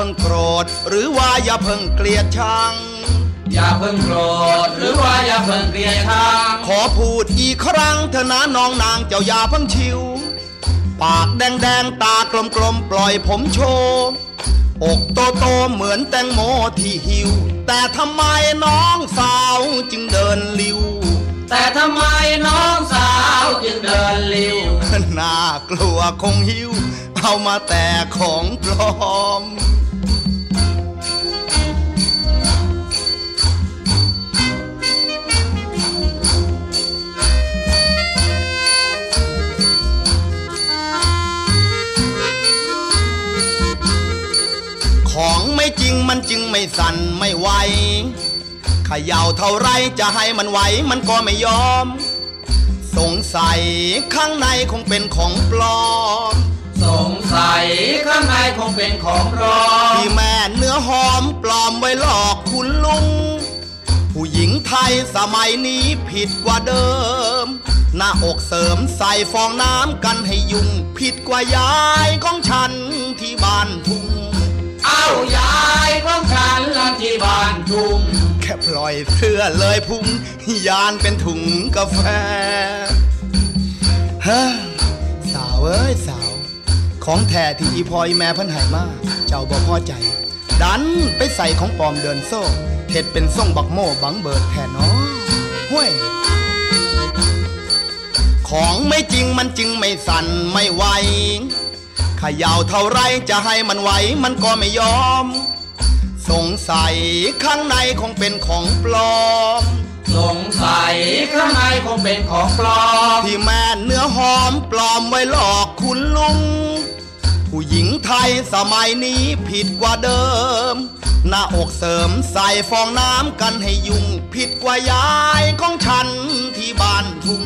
พิ่งโกรธ หรือว่าอย่าเพิ่งเกลียดชัง อย่าเพิ่งโกรธหรือว่าอย่าเพิ่งเกลียดชัง ขอพูดอีกครั้งเถอะนะน้องนางเจ้าอย่าเพิ่งชิว ปากแดงแดงๆตากลมๆปล่อยผมโชว์อกโตโตๆเหมือนแตงโมที่หิว แต่ทำไมน้องสาวจึงเดินลิวแต่ทำไมน้องสาวจึงเดินลิวน่ากลัวคงหิว เอามาแต่ของปลอม งมันจึงไม่สั่นไม่ไหวเขย่าเท่าไรจะให้มันไหวมันก็ไม่ยอม สงสัยข้างในคงเป็นของปลอม สงสัยข้างในคงเป็นของปลอมที่แม่เนื้อหอมปลอมไว้หลอกคุณลุง ผู้หญิงไทยสมัยนี้ผิดกว่าเดิมหน้าอกเสริมใส่ฟองน้ำกันให้ยุ่ง ผิดกว่ายายของฉันที่บ้านทุ่ง ยายของฉันลที่บ้านทุ่งแค่ปล่อยเสื้อเลยพุงยานเป็นถุงกาแฟเฮ้อสาวเอ้ยสาว ของแท้ที่อีพอยแม่พันหายมาเจ้าบ่พอใจ ดันไปใส่ของปลอมเดินโซ่เห็ดเป็นส่งบักโม่บังเบิดแทนน้อห้วยของไม่จริงมันจึงไม่สั่นไม่ไหว ขย่าเท่าไรจะให้มันไหวมันก็ไม่ยอม สงสัยข้างในคงเป็นของปลอม สงสัยข้างในคงเป็นของปลอม ที่แม่เนื้อหอมปลอมไว้หลอกคุณลุง ผู้หญิงไทยสมัยนี้ผิดกว่าเดิม หน้าอกเสริมใส่ฟองน้ำกันให้ยุ่ง ผิดกว่ายายของฉันที่บ้านทุ่ง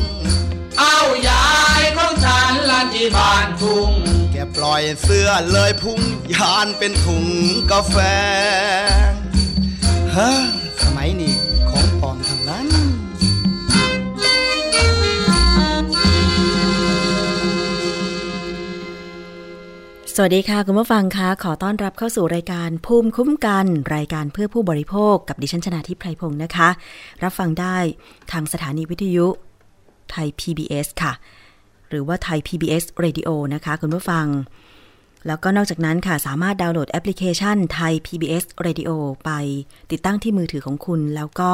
เอายายของฉันละที่บ้านทุ่ง ปล่อยเสื้อเลยพุ่งยานเป็นถุงกาแฟฮ้อสมัยนี้ของปลอมทั้งนั้น สวัสดีค่ะ คุณผู้ฟังคะขอต้อนรับเข้าสู่รายการภูมิคุ้มกัน รายการเพื่อผู้บริโภคกับดิฉันชนาทิพไพรพงศ์นะคะ รับฟังได้ทางสถานีวิทยุไทย PBS ค่ะ รือว่าไทย PBS Radio นะคะ คุณผู้ฟัง แล้วก็นอกจากนั้นค่ะ สามารถดาวน์โหลดแอปพลิเคชันไทย PBS Radio ไปติดตั้งที่มือถือของคุณ แล้วก็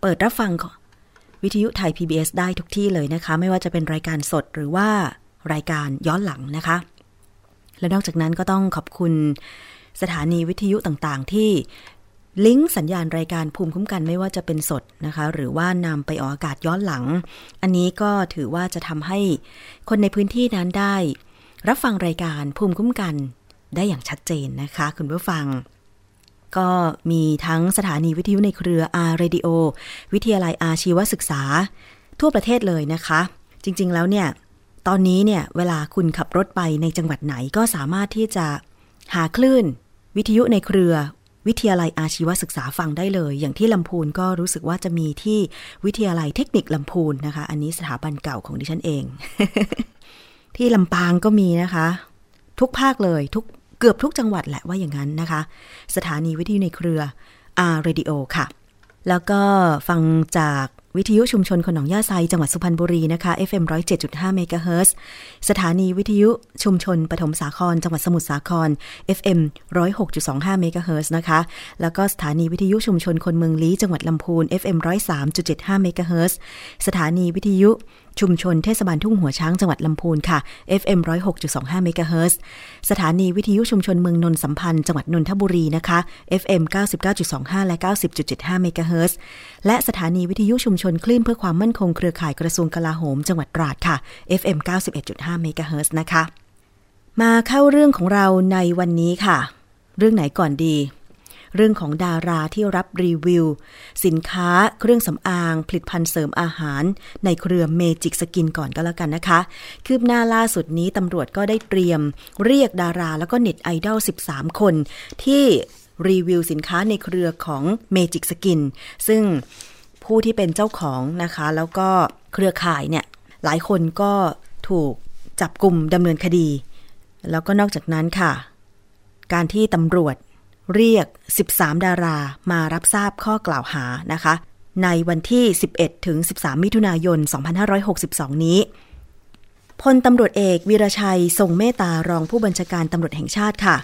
เปิดรับฟังวิทยุไทย PBS ได้ทุกที่เลยนะคะ ไม่ว่าจะเป็นรายการสดหรือว่ารายการย้อนหลังนะคะ และนอกจากนั้นก็ต้องขอบคุณสถานีวิทยุต่างๆ ที่ ลิงก์สัญญาณรายการภูมิคุ้มกันไม่ว่าจะเป็นสดนะคะ หรือว่านำไปออกอากาศย้อนหลัง อันนี้ก็ถือว่าจะทำให้คนในพื้นที่นั้นได้ รับฟังรายการภูมิคุ้มกันได้อย่างชัดเจนนะคะ คุณผู้ฟัง ก็มีทั้งสถานีวิทยุในเครือ R Radio วิทยาลัยอาชีวศึกษา ทั่วประเทศเลยนะคะ จริง ๆ แล้วเนี่ย ตอนนี้เนี่ยเวลาคุณขับรถไปในจังหวัดไหนก็สามารถที่จะหาคลื่น วิทยุในเครือ วิทยาลัยอาชีวศึกษาฟังได้เลย อย่างที่ลำพูนก็รู้สึกว่าจะมีที่วิทยาลัยเทคนิคลำพูนนะคะ อันนี้สถาบันเก่าของดิฉันเอง ที่ลำปางก็มีนะคะ ทุกภาคเลยทุกเกือบทุกจังหวัดแหละว่าอย่างนั้นนะคะ สถานีวิทยุในเครือ R Radio ค่ะ แล้วก็ฟังจาก วิทยุชุมชนคนหนองหญ้าไซจังหวัดสุพรรณบุรีนะคะ FM 107.5เมกะเฮิรตซ์สถานีวิทยุชุมชนปฐมสาคร จังหวัดสมุทรสาคร FM 106.25เมกะเฮิรตซ์นะคะ แล้วก็สถานีวิทยุชุมชนคนเมืองลี้จังหวัดลำพูน FM 103.75เมกะเฮิรตซ์สถานีวิทยุ ชุมชนเทศบาลทุ่งหัวช้างจังหวัดลำพูนค่ะ FM 106.25เมกะเฮิรตซ์สถานีวิทยุชุมชนเมืองนนท์สัมพันธ์จังหวัดนนทบุรีนะคะ FM 99.25 และ 90.75เมกะเฮิรตซ์และสถานีวิทยุชุมชนคลื่นเพื่อความมั่นคงเครือข่ายกระทรวงกลาโหม จังหวัดตราดค่ะ FM 91.5เมกะเฮิรตซ์นะคะ มาเข้าเรื่องของเราในวันนี้ค่ะ เรื่องไหนก่อนดี เรื่องของดาราที่รับรีวิว สินค้าเครื่องสำอาง ผลิตภัณฑ์เสริมอาหาร ในเครือ Magic Skin ก่อนก็แล้วกันนะคะ คืบหน้าล่าสุดนี้ตำรวจก็ได้เตรียม เรียกดาราแล้วก็เน็ตไอดอล 13 คน ที่รีวิวสินค้าในเครือของ Magic Skin ซึ่งผู้ที่เป็นเจ้าของนะคะ แล้วก็เครือข่ายเนี่ย หลายคนก็ถูกจับกลุ่มดำเนินคดี แล้วก็นอกจากนั้นค่ะ การที่ตำรวจ เรียก 13 ดารามารับทราบข้อกล่าวหานะคะ ในวันที่ 11 ถึง 13 มิถุนายน 2562 นี้พลตำรวจเอกวีรชัย ทรงเมตตารองผู้บัญชาการตำรวจแห่งชาติค่ะ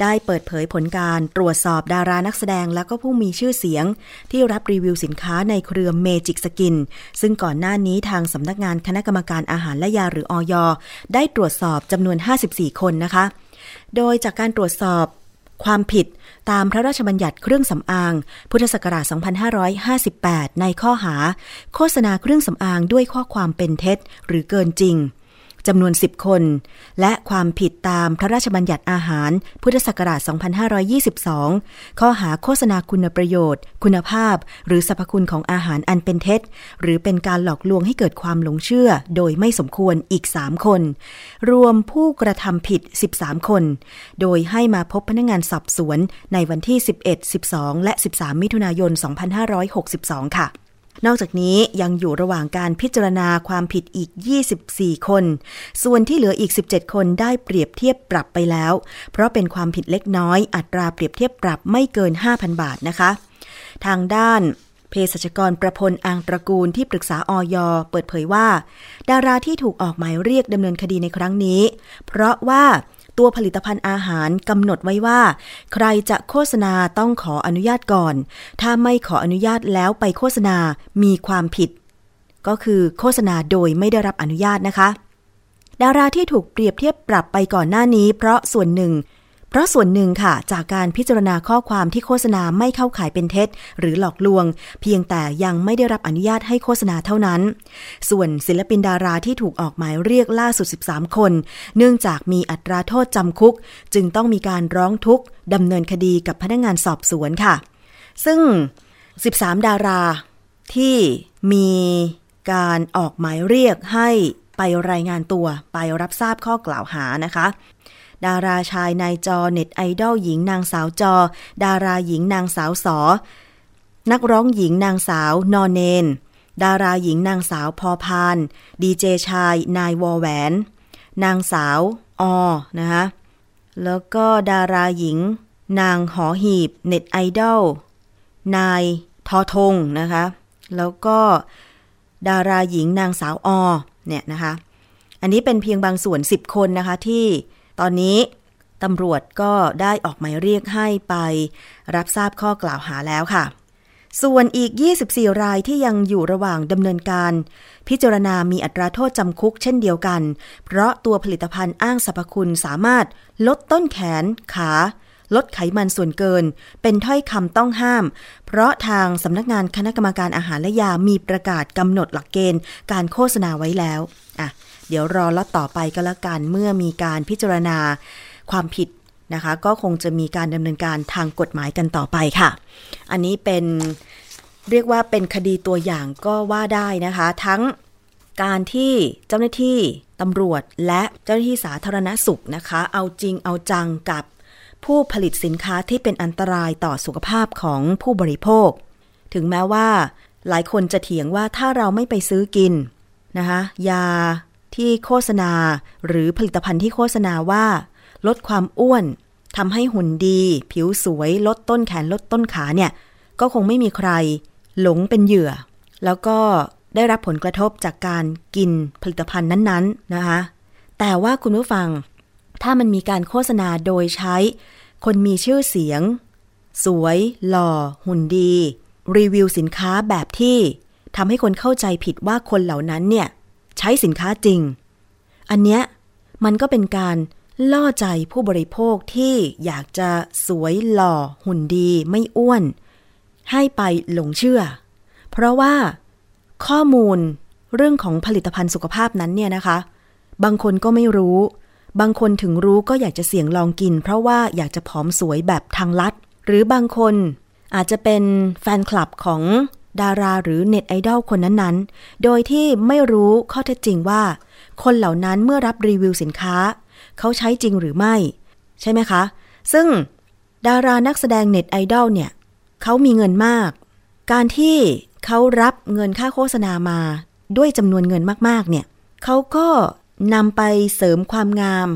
ได้เปิดเผยผลการตรวจสอบดารานักแสดงและก็ผู้มีชื่อเสียง ที่รับรีวิวสินค้าในเครือเมจิกสกิน ซึ่งก่อนหน้านี้ทางสำนักงานคณะกรรมการอาหารและยาหรืออยได้ตรวจสอบจำนวน 54 คนนะคะ โดยจากการตรวจสอบความผิด ตามพระราชบัญญัติเครื่องสำอาง พุทธศักราช 2558 ในข้อหา โฆษณาเครื่องสำอางด้วยข้อความเป็นเท็จ หรือเกินจริง จำนวน 10 คน และความผิดตามพระราชบัญญัติอาหารพุทธศักราช 2522 ข้อหาโฆษณาคุณประโยชน์ คุณภาพ หรือสรรพคุณของอาหารอันเป็นเท็จ หรือเป็นการหลอกลวงให้เกิดความหลงเชื่อ โดยไม่สมควรอีก 3 คน รวมผู้กระทำผิด 13 คน โดยให้มาพบพนักงานสอบสวนในวันที่ 11 12 และ 13 มิถุนายน 2562 ค่ะ นอกจากนี้ยังอยู่ระหว่างการพิจารณาความผิดอีก 24 คน ส่วนที่เหลืออีก 17 คนได้เปรียบเทียบปรับไปแล้ว เพราะเป็นความผิดเล็กน้อย อัตราเปรียบเทียบปรับไม่เกิน 5,000 บาทนะคะ ทางด้านเภสัชกรประพลอังตระกูลที่ปรึกษาออยเปิดเผยว่า ดาราที่ถูกออกหมายเรียกดำเนินคดีในครั้งนี้ เพราะว่า ตัวผลิตภัณฑ์อาหารกำหนดไว้ว่า ใครจะโฆษณาต้องขออนุญาตก่อน ถ้าไม่ขออนุญาตแล้วไปโฆษณามีความผิด ก็คือโฆษณาโดยไม่ได้รับอนุญาตนะคะ ดาราที่ถูกเปรียบเทียบปรับไปก่อนหน้านี้ เพราะส่วนหนึ่ง เพราะส่วนหนึ่งค่ะ จากการพิจารณาข้อความที่โฆษณาไม่เข้าข่ายเป็นเท็จ หรือหลอกลวง เพียงแต่ยังไม่ได้รับอนุญาตให้โฆษณาเท่านั้น ส่วนศิลปินดาราที่ถูกออกหมายเรียกล่าสุด 13 คน เนื่องจากมีอัตราโทษจำคุก จึงต้องมีการร้องทุกข์ดำเนินคดีกับพนักงงานสอบสวนค่ะ ซึ่ง 13 ดาราที่มีการออกหมายเรียกให้ไปรายงานตัวไปรับทราบข้อกล่าวหานะคะ ดาราชายนายจอเน็ตไอดอลหญิงนางสาวจอ ดาราหญิงนางสาวสอ นักร้องหญิงนางสาวนอนเนน ดาราหญิงนางสาวพอพาน ดีเจชายนายวอแหวน นางสาวอนะคะแล้วก็ดาราหญิง นางหอหีบ เน็ตไอดอลนายทอทงนะคะ แล้วก็ดาราหญิงนางสาวอเนี่ยนะคะ อันนี้เป็นเพียงบางส่วน 10 คนนะคะที่ ตอนนี้ตำรวจก็ได้ออกหมายเรียกให้ไป รับทราบข้อกล่าวหาแล้วค่ะ ส่วนอีก 24 รายที่ยังอยู่ระหว่างดำเนินการ พิจารณามีอัตราโทษจำคุกเช่นเดียวกัน เพราะตัวผลิตภัณฑ์อ้างสรรพคุณสามารถลดต้นแขน ขา ลดไขมันส่วนเกิน เป็นถ้อยคำต้องห้าม เพราะทางสำนักงานคณะกรรมการอาหารและยามีประกาศกำหนดหลักเกณฑ์การโฆษณาไว้แล้วอะ เดี๋ยวรอล็อตต่อไปก็แล้วกันเมื่อมีการพิจารณาความผิดนะคะ ก็คงจะมีการดำเนินการทางกฎหมายกันต่อไปค่ะ อันนี้เป็นเรียกว่าเป็นคดีตัวอย่างก็ว่าได้นะคะ ทั้งการที่เจ้าหน้าที่ตำรวจและเจ้าหน้าที่สาธารณสุขนะคะ เอาจริงเอาจังกับผู้ผลิตสินค้าที่เป็นอันตรายต่อสุขภาพของผู้บริโภค ถึงแม้ว่าหลายคนจะเถียงว่าถ้าเราไม่ไปซื้อกินนะคะยา ที่โฆษณาหรือผลิตภัณฑ์ที่โฆษณาว่า ลดความอ้วนทำให้หุ่นดี ผิวสวย ลดต้นแขนลดต้นขาเนี่ย ก็คงไม่มีใครหลงเป็นเหยื่อ แล้วก็ได้รับผลกระทบจากการกินผลิตภัณฑ์นั้นๆนะคะ แต่ว่าคุณผู้ฟัง ถ้ามันมีการโฆษณาโดยใช้ คนมีชื่อเสียง สวย หล่อ หุ่นดี รีวิวสินค้าแบบที่ทำให้คนเข้าใจผิดว่าคนเหล่านั้นเนี่ย ใช้สินค้าจริง อันเนี้ยมันก็เป็นการล่อใจผู้บริโภคที่อยากจะสวยหล่อหุ่นดีไม่อ้วน ให้ไปหลงเชื่อ เพราะว่าข้อมูลเรื่องของผลิตภัณฑ์สุขภาพนั้นเนี่ยนะคะ บางคนก็ไม่รู้ บางคนถึงรู้ก็อยากจะเสี่ยงลองกิน เพราะว่าอยากจะผอมสวยแบบทางลัด หรือบางคนอาจจะเป็นแฟนคลับของ ดาราหรือเน็ตไอดอลคนนั้นๆ โดยที่ไม่รู้ข้อเท็จจริงว่า คนเหล่านั้นเมื่อรับรีวิวสินค้า เขาใช้จริงหรือไม่ ใช่ไหมคะ ซึ่งดารานักแสดงเน็ตไอดอลเนี่ยเขามีเงินมาก การที่เขารับเงินค่าโฆษณามาด้วยจำนวนเงินมากๆ เนี่ยเขาก็นำไปเสริมความงาม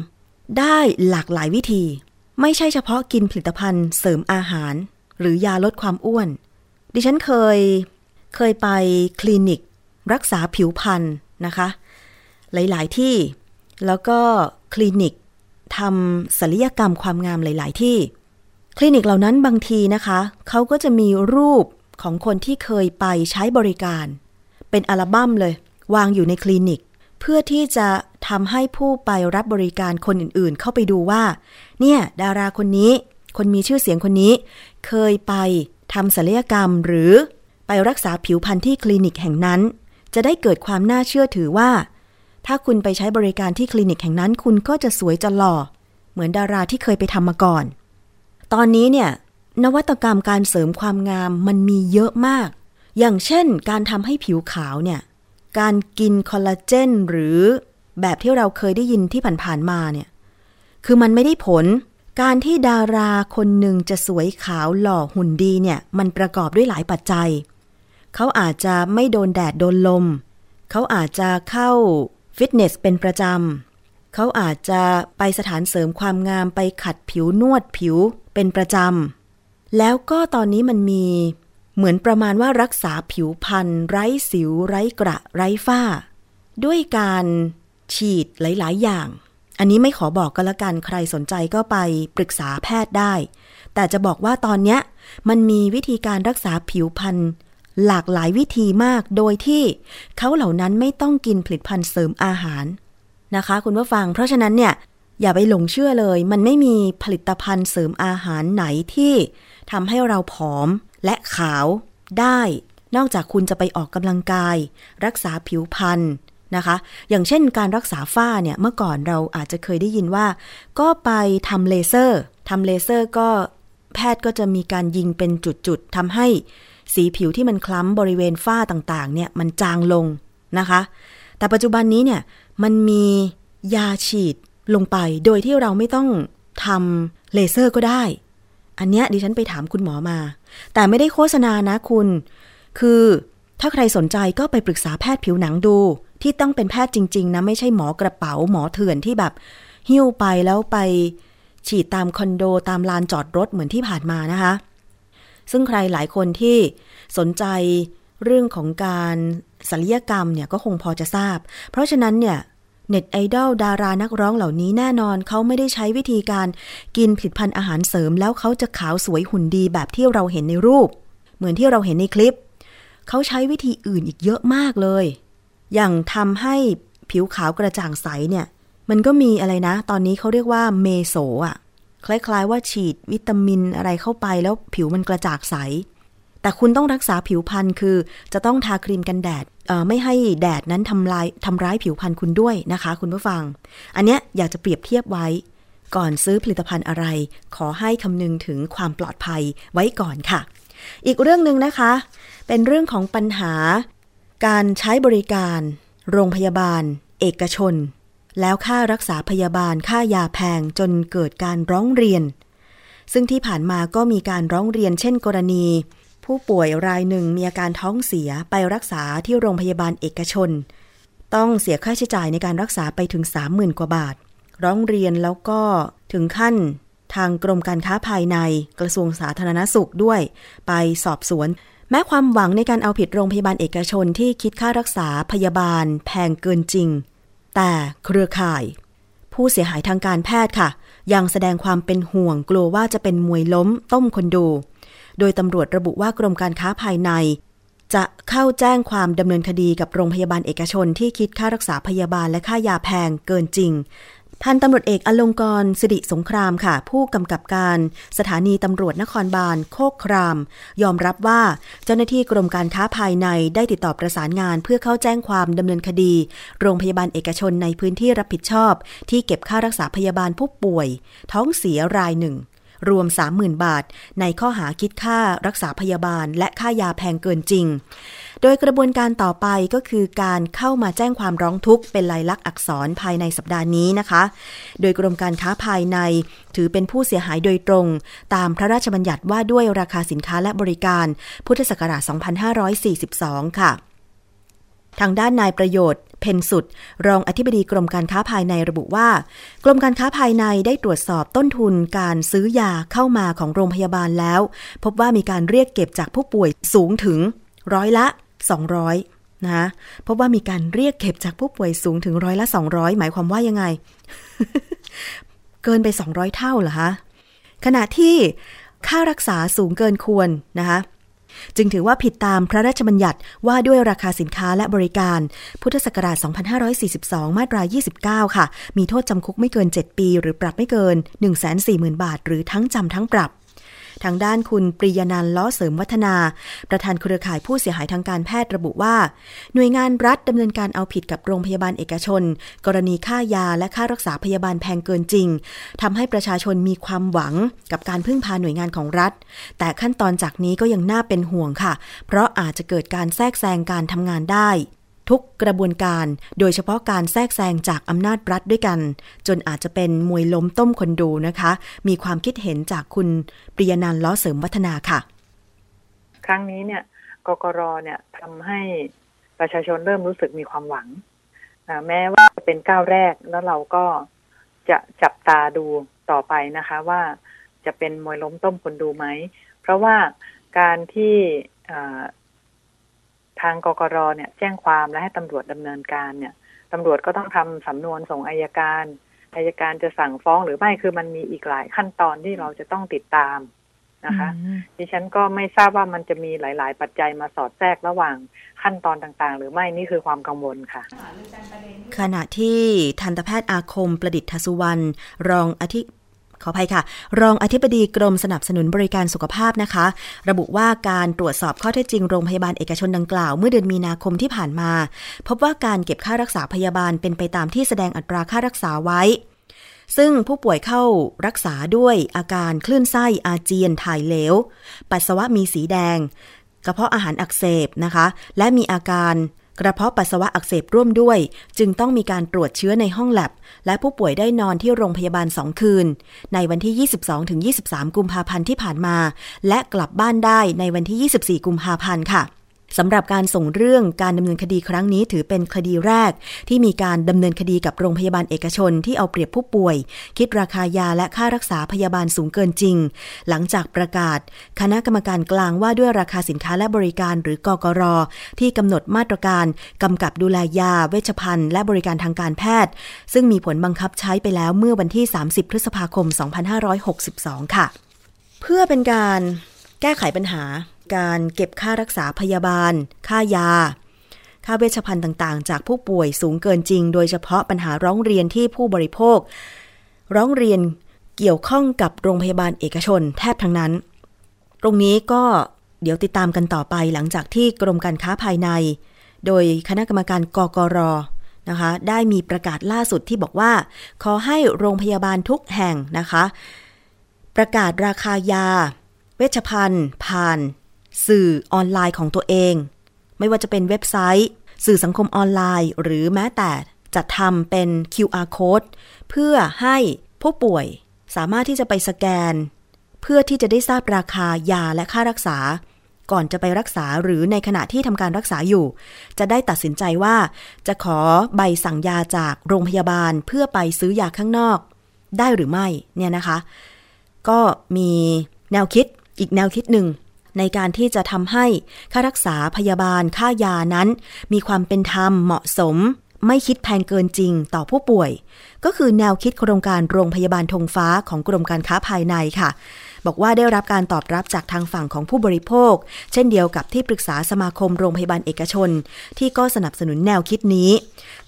ได้หลากหลายวิธี ไม่ใช่เฉพาะกินผลิตภัณฑ์เสริมอาหาร หรือยาลดความอ้วน ดิฉันเคยเคยไปคลินิก รักษาผิวพรรณนะคะ หลาย ๆ ที่แล้วก็คลินิกทำศัลยกรรมความงามหลาย ๆ ที่ คลินิกเหล่านั้นบางทีนะคะเขาก็จะมีรูปของคนที่เคยไปใช้บริการ เป็นอัลบั้มเลย วางอยู่ในคลินิก เพื่อที่จะทำให้ผู้ไปรับบริการคนอื่น ๆ เข้าไปดูว่า เนี่ย ดาราคนนี้ คนมีชื่อเสียงคนนี้ เคยไปทำศัลยกรรมหรือไปรักษาผิวพรรณที่คลินิกแห่งนั้น จะได้เกิดความน่าเชื่อถือว่า ถ้าคุณไปใช้บริการที่คลินิกแห่งนั้น คุณก็จะสวยจะหล่อ เหมือนดาราที่เคยไปทำมาก่อน ตอนนี้เนี่ย นวัตกรรมการเสริมความงามมันมีเยอะมาก อย่างเช่น การทำให้ผิวขาวเนี่ย การกินคอลลาเจนหรือแบบที่เราเคยได้ยินที่ผ่านๆมาเนี่ย คือมันไม่ได้ผล การที่ดาราคนหนึ่งจะสวยขาวหล่อหุ่นดีเนี่ย มันประกอบด้วยหลายปัจจัย เขาอาจจะไม่โดนแดดโดนลม เขาอาจจะเข้าฟิตเนสเป็นประจำ เขาอาจจะไปสถานเสริมความงามไปขัดผิวนวดผิวเป็นประจำ แล้วก็ตอนนี้มันมีเหมือนประมาณว่ารักษาผิวพรรณไร้สิว ไร้กระ ไร้ฝ้า ด้วยการฉีดหลาย ๆ อย่าง อันนี้ไม่ขอบอกก็แล้วกันใครสนใจก็ไปปรึกษาแพทย์ได้ แต่จะบอกว่าตอนเนี้ยมันมีวิธีการรักษาผิวพรรณหลากหลายวิธีมาก โดยที่เขาเหล่านั้นไม่ต้องกินผลิตภัณฑ์เสริมอาหารนะคะ คุณผู้ฟัง เพราะฉะนั้นเนี่ยอย่าไปหลงเชื่อเลย มันไม่มีผลิตภัณฑ์เสริมอาหารไหนที่ทำให้เราผอมและขาวได้ นอกจากคุณจะไปออกกำลังกาย รักษาผิวพรรณ นะคะ อย่างเช่นการรักษาฝ้าเนี่ยเมื่อก่อนเราอาจจะเคยได้ยินว่า ก็ไปทำเลเซอร์ทำเลเซอร์ก็แพทย์ก็จะมีการยิงเป็นจุดๆทำให้สีผิวที่มันคล้ำบริเวณฝ้าต่างๆเนี่ยมันจางลงนะคะ แต่ปัจจุบันนี้เนี่ยมันมียาฉีดลงไป โดยที่เราไม่ต้องทำเลเซอร์ก็ได้ อันเนี้ยดิฉันไปถามคุณหมอมา แต่ไม่ได้โฆษณานะคุณ คือถ้าใครสนใจก็ไปปรึกษาแพทย์ผิวหนังดู ที่ต้องเป็นแพทย์จริง ๆ นะ ไม่ใช่หมอกระเป๋าหมอเถื่อนที่แบบ หิ้วไปแล้วไปฉีดตามคอนโดตามลานจอดรถเหมือนที่ผ่านมานะคะ ซึ่งใครหลายคนที่สนใจเรื่องของการศัลยกรรมเนี่ยก็คงพอจะทราบ เพราะฉะนั้นเนี่ยเน็ตไอดอลดารานักร้องเหล่านี้แน่นอนเขาไม่ได้ใช้วิธีการกินผลิตภัณฑ์อาหารเสริม แล้วเขาจะขาวสวยหุ่นดีแบบที่เราเห็นในรูป เหมือนที่เราเห็นในคลิป เขาใช้วิธีอื่นอีกเยอะมากเลย อย่างทำให้ผิวขาวกระจ่างใสเนี่ย มันก็มีอะไรนะ ตอนนี้เขาเรียกว่าเมโซอะคล้ายๆว่าฉีดวิตามินอะไรเข้าไปแล้วผิวมันกระจ่างใส แต่คุณต้องรักษาผิวพรรณคือจะต้องทาครีมกันแดดไม่ให้แดดนั้นทำลายทำร้ายผิวพรรณคุณด้วยนะคะ คุณผู้ฟัง อันเนี้ยอยากจะเปรียบเทียบไว้ ก่อนซื้อผลิตภัณฑ์อะไร ขอให้คำนึงถึงความปลอดภัยไว้ก่อนค่ะ อีกเรื่องหนึ่งนะคะ เป็นเรื่องของปัญหา การใช้บริการ โรงพยาบาล เอกชน แล้วค่ารักษาพยาบาลค่ายาแพงจนเกิดการร้องเรียน ซึ่งที่ผ่านมาก็มีการร้องเรียน เช่น กรณี ผู้ป่วยรายหนึ่งมีอาการท้องเสียไปรักษาที่โรงพยาบาลเอกชน ต้องเสียค่าใช้จ่ายในการรักษาไปถึง 30,000 กว่าบาท ร้องเรียนแล้วก็ถึงขั้นทางกรมการค้าภายในกระทรวงสาธารณสุขด้วย ไปสอบสวน แม้ความหวังในการเอาผิดโรงพยาบาลเอกชนที่คิดค่ารักษาพยาบาล แพงเกินจริง แต่เครือข่าย ผู้เสียหายทางการแพทย์ค่ะ ยังแสดงความเป็นห่วงกลัวว่าจะเป็นมวยล้มต้มคนดู โดยตำรวจระบุว่ากรมการค้าภายใน จะเข้าแจ้งความดำเนินคดีกับโรงพยาบาลเอกชนที่คิดค่ารักษาพยาบาลและค่ายาแพงเกินจริง พันตำรวจเอกอลงกรสิริสงครามค่ะ ผู้กำกับการสถานีตำรวจนครบาลโคกคราม ยอมรับว่าเจ้าหน้าที่กรมการค้าภายในได้ติดต่อประสานงาน เพื่อเข้าแจ้งความดำเนินคดี โรงพยาบาลเอกชนในพื้นที่รับผิดชอบ ที่เก็บค่ารักษาพยาบาลผู้ป่วย ท้องเสียรายหนึ่ง รวม 30,000 บาท ในข้อหาคิดค่ารักษาพยาบาล และค่ายาแพงเกินจริง โดยกระบวนการต่อไปก็คือการเข้ามาแจ้งความร้องทุกข์เป็นลายลักษณ์อักษรภายในสัปดาห์นี้นะคะ โดยกรมการค้าภายในถือเป็นผู้เสียหายโดยตรง ตามพระราชบัญญัติว่าด้วยราคาสินค้าและบริการ พุทธศักราช 2542 ค่ะ ทางด้านนายประโยชน์เพนสุด รองอธิบดีกรมการค้าภายในระบุว่า กรมการค้าภายในได้ตรวจสอบต้นทุนการซื้อยาเข้ามาของโรงพยาบาลแล้ว พบว่ามีการเรียกเก็บจากผู้ป่วยสูงถึงร้อยละ 200 นะคะพบว่ามีการเรียกเก็บจากผู้ป่วยสูงถึงร้อยละ 200 หมายความว่ายังไง เกินไป 200 เท่าเหรอคะขณะที่ค่ารักษาสูงเกินควรนะคะจึงถือว่าผิดตามพระราชบัญญัติว่าด้วยราคาสินค้าและบริการ พุทธศักราช 2542 มาตรา 29 ค่ะ มีโทษจำคุกไม่เกิน 7 ปี หรือปรับไม่เกิน 140,000 บาท หรือทั้งจำทั้งปรับ ทางด้านคุณปริยนันล้อเสริมวัฒนา ประธานเครือข่ายผู้เสียหายทางการแพทย์ระบุว่า หน่วยงานรัฐดำเนินการเอาผิดกับโรงพยาบาลเอกชน กรณีค่ายาและค่ารักษาพยาบาลแพงเกินจริงทำให้ประชาชนมีความหวังกับการพึ่งพาหน่วยงานของรัฐ แต่ขั้นตอนจากนี้ก็ยังน่าเป็นห่วงค่ะ เพราะอาจจะเกิดการแทรกแซงการทำงานได้ ทุกกระบวนการ โดยเฉพาะการแทรกแซงจากอำนาจรัฐด้วยกัน จนอาจจะเป็นมวยล้มต้มคนดูนะคะ มีความคิดเห็นจากคุณปริยนันท์ล้อเสริมวัฒนาค่ะ ครั้งนี้เนี่ยกกรเนี่ยทำให้ประชาชนเริ่มรู้สึกมีความหวังนะแม้ว่าจะเป็นก้าวแรกแล้วเราก็จะจับตาดูต่อไปนะคะ ว่าจะเป็นมวยล้มต้มคนดูไหม เพราะว่าการที่ ทางกกรเนี่ยแจ้งความและให้ตำรวจดำเนินการเนี่ยตำรวจก็ต้องทำสำนวนส่งอายการอายการจะสั่งฟ้องหรือไม่คือมันมีอีกหลายขั้นตอนที่เราจะต้องติดตามนะคะดิฉันก็ไม่ทราบว่ามันจะมีหลาย ๆ ปัจจัยมาสอดแทรกระหว่างขั้นตอนต่างๆ หรือไม่นี่คือความกังวลค่ะ ขณะที่ทันตแพทย์อาคมประดิษฐสุวรรณรองอธิ ขออภัยค่ะ รองอธิบดีกรมสนับสนุนบริการสุขภาพนะคะ ระบุว่าการตรวจสอบข้อเท็จจริงโรงพยาบาลเอกชนดังกล่าวเมื่อเดือนมีนาคมที่ผ่านมา พบว่าการเก็บค่ารักษาพยาบาลเป็นไปตามที่แสดงอัตราค่ารักษาไว้ ซึ่งผู้ป่วยเข้ารักษาด้วยอาการคลื่นไส้อาเจียนถ่ายเหลว ปัสสาวะมีสีแดง กระเพาะอาหารอักเสบนะคะ และมีอาการ กระเพาะปัสสาวะอักเสบร่วมด้วย จึงต้องมีการตรวจเชื้อในห้องแลบ และผู้ป่วยได้นอนที่โรงพยาบาล 2 คืน ในวันที่ 22-23 กุมภาพันธ์ที่ผ่านมา และกลับบ้านได้ในวันที่ 24 กุมภาพันธ์ค่ะ สำหรับการส่งเรื่องการดำเนินคดีครั้งนี้ถือเป็นคดีแรก ที่มีการดำเนินคดีกับโรงพยาบาลเอกชนที่เอาเปรียบผู้ป่วย คิดราคายาและค่ารักษาพยาบาลสูงเกินจริง หลังจากประกาศ คณะกรรมการกลางว่าด้วยราคาสินค้าและบริการหรือกกร ที่กำหนดมาตรการกำกับดูแลยา เวชภัณฑ์ และบริการทางการแพทย์ ซึ่งมีผลบังคับใช้ไปแล้วเมื่อวันที่ 30 พฤษภาคม 2562 ค่ะ เพื่อเป็นการแก้ไขปัญหา การเก็บค่ารักษาพยาบาล ค่ายา ค่าเวชภัณฑ์ต่างๆ จากผู้ป่วยสูงเกินจริง โดยเฉพาะปัญหาร้องเรียนที่ผู้บริโภค ร้องเรียนเกี่ยวข้องกับโรงพยาบาลเอกชนแทบทั้งนั้น ตรงนี้ก็เดี๋ยวติดตามกันต่อไปหลังจากที่กรมการค้าภายใน โดยคณะกรรมการกกรนะคะได้มีประกาศล่าสุดที่บอกว่า ขอให้โรงพยาบาลทุกแห่งนะคะ ประกาศราคายา เวชภัณฑ์ ผ่าน สื่อออนไลน์ของตัวเอง ไม่ว่าจะเป็นเว็บไซต์ สื่อสังคมออนไลน์ หรือแม้แต่จัดทำเป็น QR code เพื่อให้ผู้ป่วยสามารถที่จะไปสแกน เพื่อที่จะได้ทราบราคายาและค่ารักษา ก่อนจะไปรักษาหรือในขณะที่ทำการรักษาอยู่ จะได้ตัดสินใจว่า จะขอใบสั่งยาจากโรงพยาบาลเพื่อไปซื้อยาข้างนอก ได้หรือไม่เนี่ยนะคะ ก็มีแนวคิดอีกแนวคิดหนึ่ง ในการที่จะทำให้ค่ารักษาพยาบาลค่ายานั้น มีความเป็นธรรมเหมาะสม ไม่คิดแพงเกินจริงต่อผู้ป่วย ก็คือแนวคิดโครงการโรงพยาบาลธงฟ้าของกรมการค้าภายในค่ะ บอกว่าได้รับการตอบรับจากทางฝั่งของผู้บริโภค เช่นเดียวกับที่ปรึกษาสมาคมโรงพยาบาลเอกชน ที่ก็สนับสนุนแนวคิดนี้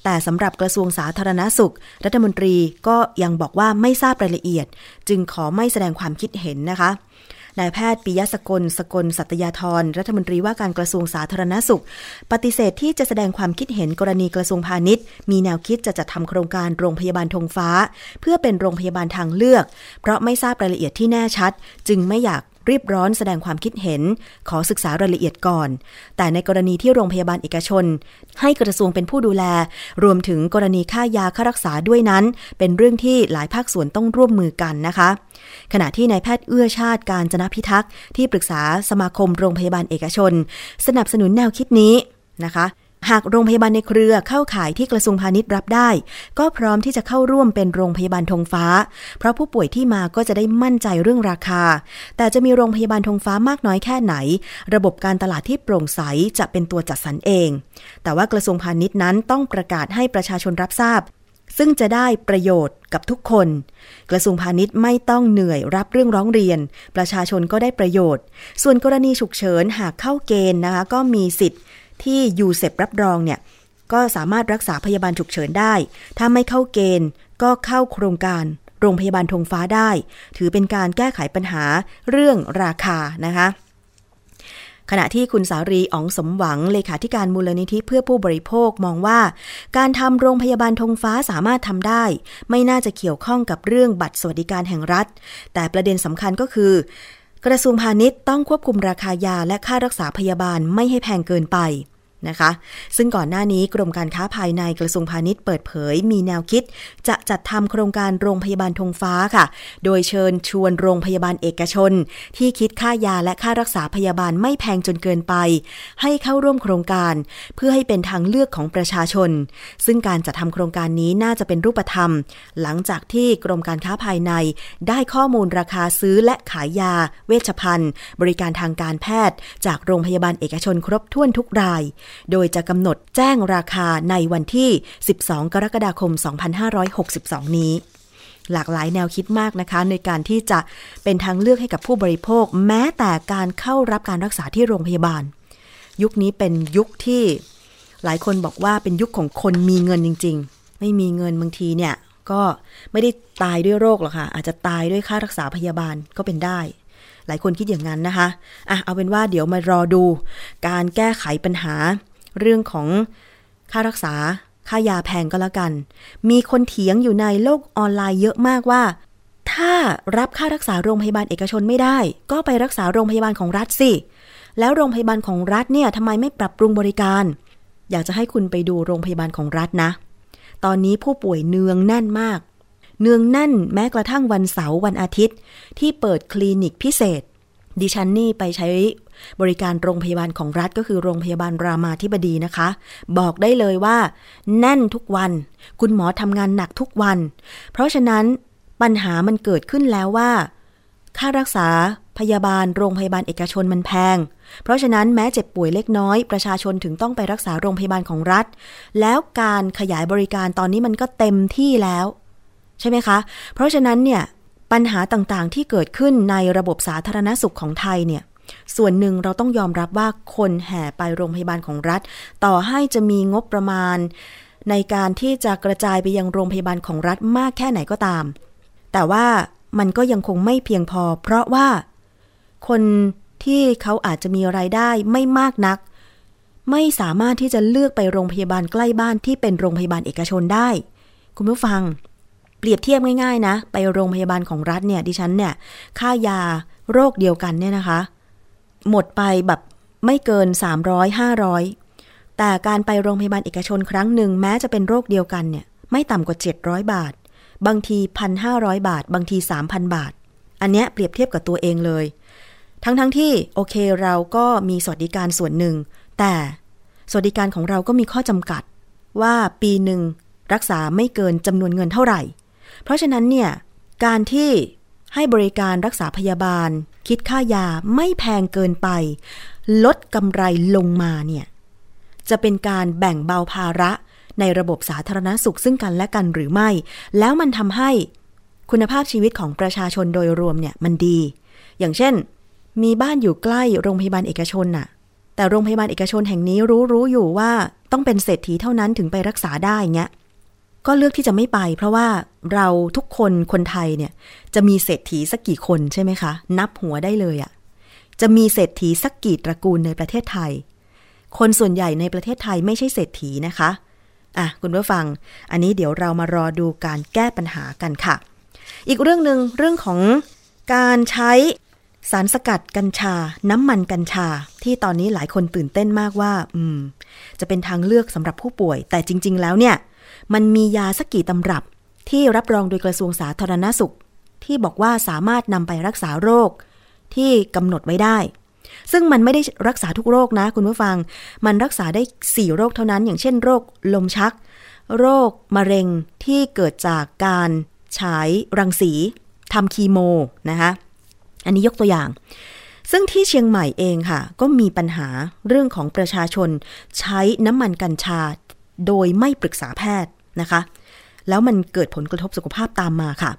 แต่สำหรับกระทรวงสาธารณสุข รัฐมนตรีก็ยังบอกว่าไม่ทราบรายละเอียด จึงขอไม่แสดงความคิดเห็นนะคะ นายแพทย์ปิยสกลสกลสัตยาธรรัฐมนตรีว่าการกระทรวงสาธารณสุข ปฏิเสธที่จะแสดงความคิดเห็นกรณีกระทรวงพาณิชย์ มีแนวคิดจะจัดทำโครงการโรงพยาบาลธงฟ้า เพื่อเป็นโรงพยาบาลทางเลือก เพราะไม่ทราบรายละเอียดที่แน่ชัด จึงไม่อยาก รีบร้อนแสดงความคิดเห็น ขอศึกษารายละเอียดก่อน แต่ในกรณีที่โรงพยาบาลเอกชน ให้กระทรวงเป็นผู้ดูแล รวมถึงกรณีค่ายาค่ารักษาด้วยนั้น เป็นเรื่องที่หลายภาคส่วนต้องร่วมมือกันนะคะ ขณะที่นายแพทย์เอื้อชาติการจนพิทักษ์ที่ปรึกษาสมาคมโรงพยาบาลเอกชน สนับสนุนแนวคิดนี้นะคะ หากโรงพยาบาลในเครือเข้าข่ายที่กระทรวงพาณิชย์รับได้ ก็พร้อมที่จะเข้าร่วมเป็นโรงพยาบาลธงฟ้า เพราะผู้ป่วยที่มาก็จะได้มั่นใจเรื่องราคา แต่จะมีโรงพยาบาลธงฟ้ามากน้อยแค่ไหน ระบบการตลาดที่โปร่งใสจะเป็นตัวจัดสรรเอง แต่ว่ากระทรวงพาณิชย์นั้นต้องประกาศให้ประชาชนรับทราบ ซึ่งจะได้ประโยชน์กับทุกคน กระทรวงพาณิชย์ไม่ต้องเหนื่อยรับเรื่องร้องเรียน ประชาชนก็ได้ประโยชน์ ส่วนกรณีฉุกเฉินหากเข้าเกณฑ์นะคะก็มีสิทธิ์ ที่ยูเซปรับรองเนี่ยก็สามารถรักษาพยาบาลฉุกเฉินได้ ถ้าไม่เข้าเกณฑ์ก็เข้าโครงการโรงพยาบาลธงฟ้าได้ ถือเป็นการแก้ไขปัญหาเรื่องราคานะคะ ขณะที่คุณสารีอ๋องสมหวังเลขาธิการมูลนิธิเพื่อผู้บริโภคมองว่า การทำโรงพยาบาลธงฟ้าสามารถทำได้ ไม่น่าจะเกี่ยวข้องกับเรื่องบัตรสวัสดิการแห่งรัฐ แต่ประเด็นสำคัญก็คือ กระทรวงพาณิชย์ต้องควบคุมราคายาและค่ารักษาพยาบาลไม่ให้แพงเกินไป นะคะ ซึ่งก่อนหน้านี้กรมการค้าภายในกระทรวงพาณิชย์เปิดเผย มีแนวคิด จะจัดทำโครงการโรงพยาบาลธงฟ้าค่ะ โดยเชิญชวนโรงพยาบาลเอกชน ที่คิดค่ายาและค่ารักษาพยาบาลไม่แพงจนเกินไป ให้เข้าร่วมโครงการ เพื่อให้เป็นทางเลือกของประชาชน ซึ่งการจัดทำโครงการนี้น่าจะเป็นรูปธรรม หลังจากที่กรมการค้าภายใน ได้ข้อมูลราคาซื้อและขายยา เวชภัณฑ์ บริการทางการแพทย์ จากโรงพยาบาลเอกชนครบถ้วนทุกรายโดยจะกำหนดแจ้งราคาในวันที่ 12 กรกฎาคม 2562 นี้ หลากหลายแนวคิดมากนะคะ ในการที่จะเป็นทางเลือกให้กับผู้บริโภค แม้แต่การเข้ารับการรักษาที่โรงพยาบาล ยุคนี้เป็นยุคที่หลายคนบอกว่าเป็นยุคของคนมีเงินจริง ๆ ไม่มีเงินบางทีเนี่ยก็ไม่ได้ตายด้วยโรคหรอกค่ะ อาจจะตายด้วยค่ารักษาพยาบาลก็เป็นได้ หลายคนคิดอย่างนั้นนะคะอะเอาเป็นว่าเดี๋ยวมารอดู การแก้ไขปัญหา เรื่องของค่ารักษาค่ายาแพงก็แล้วกัน มีคนเถียงอยู่ในโลกออนไลน์เยอะมากว่า ถ้ารับค่ารักษาโรงพยาบาลเอกชนไม่ได้ ก็ไปรักษาโรงพยาบาลของรัฐสิ แล้วโรงพยาบาลของรัฐเนี่ยทำไมไม่ปรับปรุงบริการ อยากจะให้คุณไปดูโรงพยาบาลของรัฐนะ ตอนนี้ผู้ป่วยเนืองแน่นมาก เนืองแน่นแม้กระทั่งวันเสาร์วันอาทิตย์ ที่เปิดคลินิกพิเศษ ดิฉันนี่ไปใช้บริการโรงพยาบาลของรัฐก็คือโรงพยาบาลรามาธิบดีนะคะ บอกได้เลยว่า แน่นทุกวัน คุณหมอทำงานหนักทุกวัน เพราะฉะนั้นปัญหามันเกิดขึ้นแล้วว่า ค่ารักษาพยาบาลโรงพยาบาลเอกชนมันแพง เพราะฉะนั้นแม้เจ็บป่วยเล็กน้อย ประชาชนถึงต้องไปรักษาโรงพยาบาลของรัฐ แล้วการขยายบริการตอนนี้มันก็เต็มที่แล้ว ใช่ไหมคะ เพราะฉะนั้นเนี่ยปัญหาต่างๆที่เกิดขึ้นในระบบสาธารณสุขของไทยเนี่ยส่วนหนึ่งเราต้องยอมรับว่าคนแห่ไปโรงพยาบาลของรัฐ ต่อให้จะมีงบประมาณ ในการที่จะกระจายไปยังโรงพยาบาลของรัฐมากแค่ไหนก็ตาม แต่ว่ามันก็ยังคงไม่เพียงพอ เพราะว่าคนที่เขาอาจจะมีไรายได้ไม่มากนัก ไม่สามารถที่จะเลือกไปโรงพยาบาลใกล้บ้านที่เป็นโรงพยาบาลเอกชนได้ คุณผู้ฟัง เปรียบเทียบง่ายๆนะ ไปโรงพยาบาลของรัฐเนี่ยดิฉันเนี่ย ค่ายาโรคเดียวกันเนี่ยนะคะ หมดไปแบบไม่เกิน 300 500 แต่การไปโรงพยาบาลเอกชนครั้งหนึ่งแม้จะเป็นโรคเดียวกันเนี่ยไม่ต่ำกว่า 700 บาท บางที 1,500 บาท บางที 3,000 บาท อันเนี้ยเปรียบเทียบกับตัวเองเลย ทั้งๆทที่โอเคเราก็มีสวัสดิการส่วนหนึ่ง แต่สวัสดิการของเราก็มีข้อจำกัดว่าปีหนึ่งรักษาไม่เกินจำนวนเงินเท่าไหร่ เพราะฉะนั้นเนี่ยการที่ให้บริการรักษาพยาบาล คิดค่ายาไม่แพงเกินไป ลดกำไรลงมาเนี่ยจะเป็นการแบ่งเบาภาระในระบบสาธารณสุขซึ่งกันและกันหรือไม่ แล้วมันทำให้คุณภาพชีวิตของประชาชนโดยรวมเนี่ยมันดี อย่างเช่น มีบ้านอยู่ใกล้โรงพยาบาลเอกชนน่ะ แต่โรงพยาบาลเอกชนแห่งนี้รู้รู้อยู่ว่าต้องเป็นเศรษฐีเท่านั้นถึงไปรักษาได้เงี้ย ก็เลือกที่จะไม่ไป เพราะว่าเราทุกคนคนไทยเนี่ย จะมีเศรษฐีสักกี่คนใช่ไหมคะ นับหัวได้เลยอะ่ะจะมีเศรษฐีสักกี่ตระกูลในประเทศไทย คนส่วนใหญ่ในประเทศไทยไม่ใช่เศรษฐีนะคะอะคุณผู้ฟัง อันนี้เดี๋ยวเรามารอดูการแก้ปัญหากันค่ะ อีกเรื่องหนึ่งเรื่องของการใช้สารสกัดกัญชา น้ำมันกัญชา ที่ตอนนี้หลายคนตื่นเต้นมากว่า อืม จะเป็นทางเลือกสำหรับผู้ป่วย แต่จริง ๆ แล้วเนี่ย มันมียาสักกี่ตำรับ ที่รับรองโดยกระทรวงสาธารณสุข ที่บอกว่าสามารถนำไปรักษาโรค ที่กำหนดไว้ได้ ซึ่งมันไม่ได้รักษาทุกโรคนะคุณผู้ฟัง มันรักษาได้ 4 โรคเท่านั้น อย่างเช่นโรคลมชัก โรคมะเร็งที่เกิดจากการฉายรังสีทำคีโมนะคะอันนี้ยกตัวอย่าง ซึ่งที่เชียงใหม่เองค่ะ ก็มีปัญหาเรื่องของประชาชน ใช้น้ำมันกัญชาโดยไม่ปรึกษาแพทย์ นะคะ แล้วมันเกิดผลกระทบสุขภาพตามมาค่ะ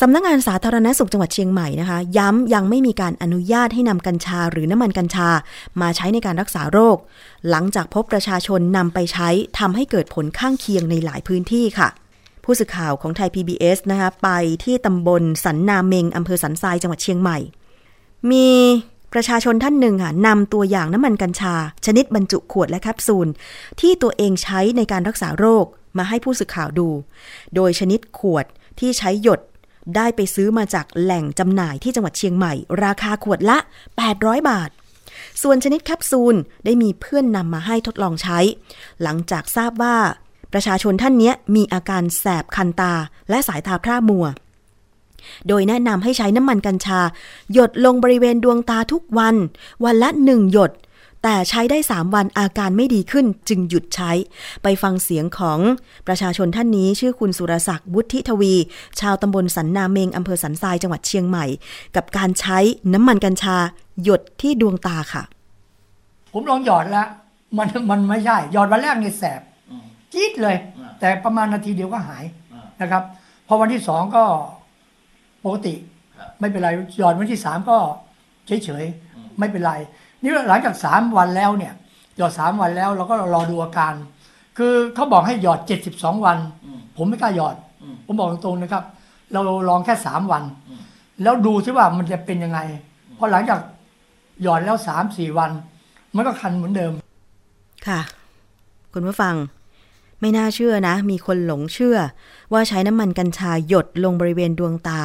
สำนักงงานสาธารณสุขจังหวัดเชียงใหม่นะคะ ย้ำยังไม่มีการอนุญาตให้นำกัญชาหรือน้ำมันกัญชา มาใช้ในการรักษาโรค หลังจากพบประชาชนนำไปใช้ทำให้เกิดผลข้างเคียงในหลายพื้นที่ค่ะ ผู้สื่อข่าวของไทย PBS นะคะ ไปที่ตำบลสันนาเมงอำเภอสันทรายจังหวัดเชียงใหม่ มี ประชาชนท่านหนึ่งค่ะนำตัวอย่างน้ำมันกัญชา ชนิดบรรจุขวดและแคปซูล ที่ตัวเองใช้ในการรักษาโรคมาให้ผู้สื่อข่าวดู โดยชนิดขวดที่ใช้หยดได้ไปซื้อมาจากแหล่งจำหน่ายที่จังหวัดเชียงใหม่ ราคาขวดละ 800 บาท ส่วนชนิดแคปซูลได้มีเพื่อนนำมาให้ทดลองใช้ หลังจากทราบว่า ประชาชนท่านนี้มีอาการแสบคันตาและสายตาพร่ามัว โดยแนะนำให้ใช้น้ำมันกัญชา หยดลงบริเวณดวงตาทุกวัน วันละหนึ่งหยด แต่ใช้ได้ 3 วันอาการไม่ดีขึ้นจึงหยุดใช้ ไปฟังเสียงของประชาชนท่านนี้ชื่อคุณสุรศักดิ์วุฒิทวี ชาวตำบลสันนาเมงอำเภอสันทรายจังหวัดเชียงใหม่ กับการใช้น้ำมันกัญชา หยดที่ดวงตาค่ะ ผมลองหยอดแล้ว มันมันไม่ใช่ หยอดวันแรกนี่แสบจี๊ดเลย แต่ประมาณนาทีเดียวก็หายนะครับ พอวันที่สองก็ ปกติ ไม่เป็นไรหยอดวันที่สามก็เฉยเฉยๆไม่เป็นไร นี่หลังจากสามวันแล้วเนี่ย หยอดสามวันแล้วเราก็รอดูอาการ คือเขาบอกให้หยอดเจ็ดสิบสองวัน ผมไม่กล้าหยอด ผมบอกตรงๆนะครับ เราลองแค่สามวัน แล้วดูซิว่ามันจะเป็นยังไงพอหลังจากหยอดแล้วสามสี่วัน มันก็คันเหมือนเดิม ค่ะ คุณผู้ฟัง ไม่น่าเชื่อนะ มีคนหลงเชื่อ ว่าใช้น้ำมันกัญชาหยดลงบริเวณดวงตา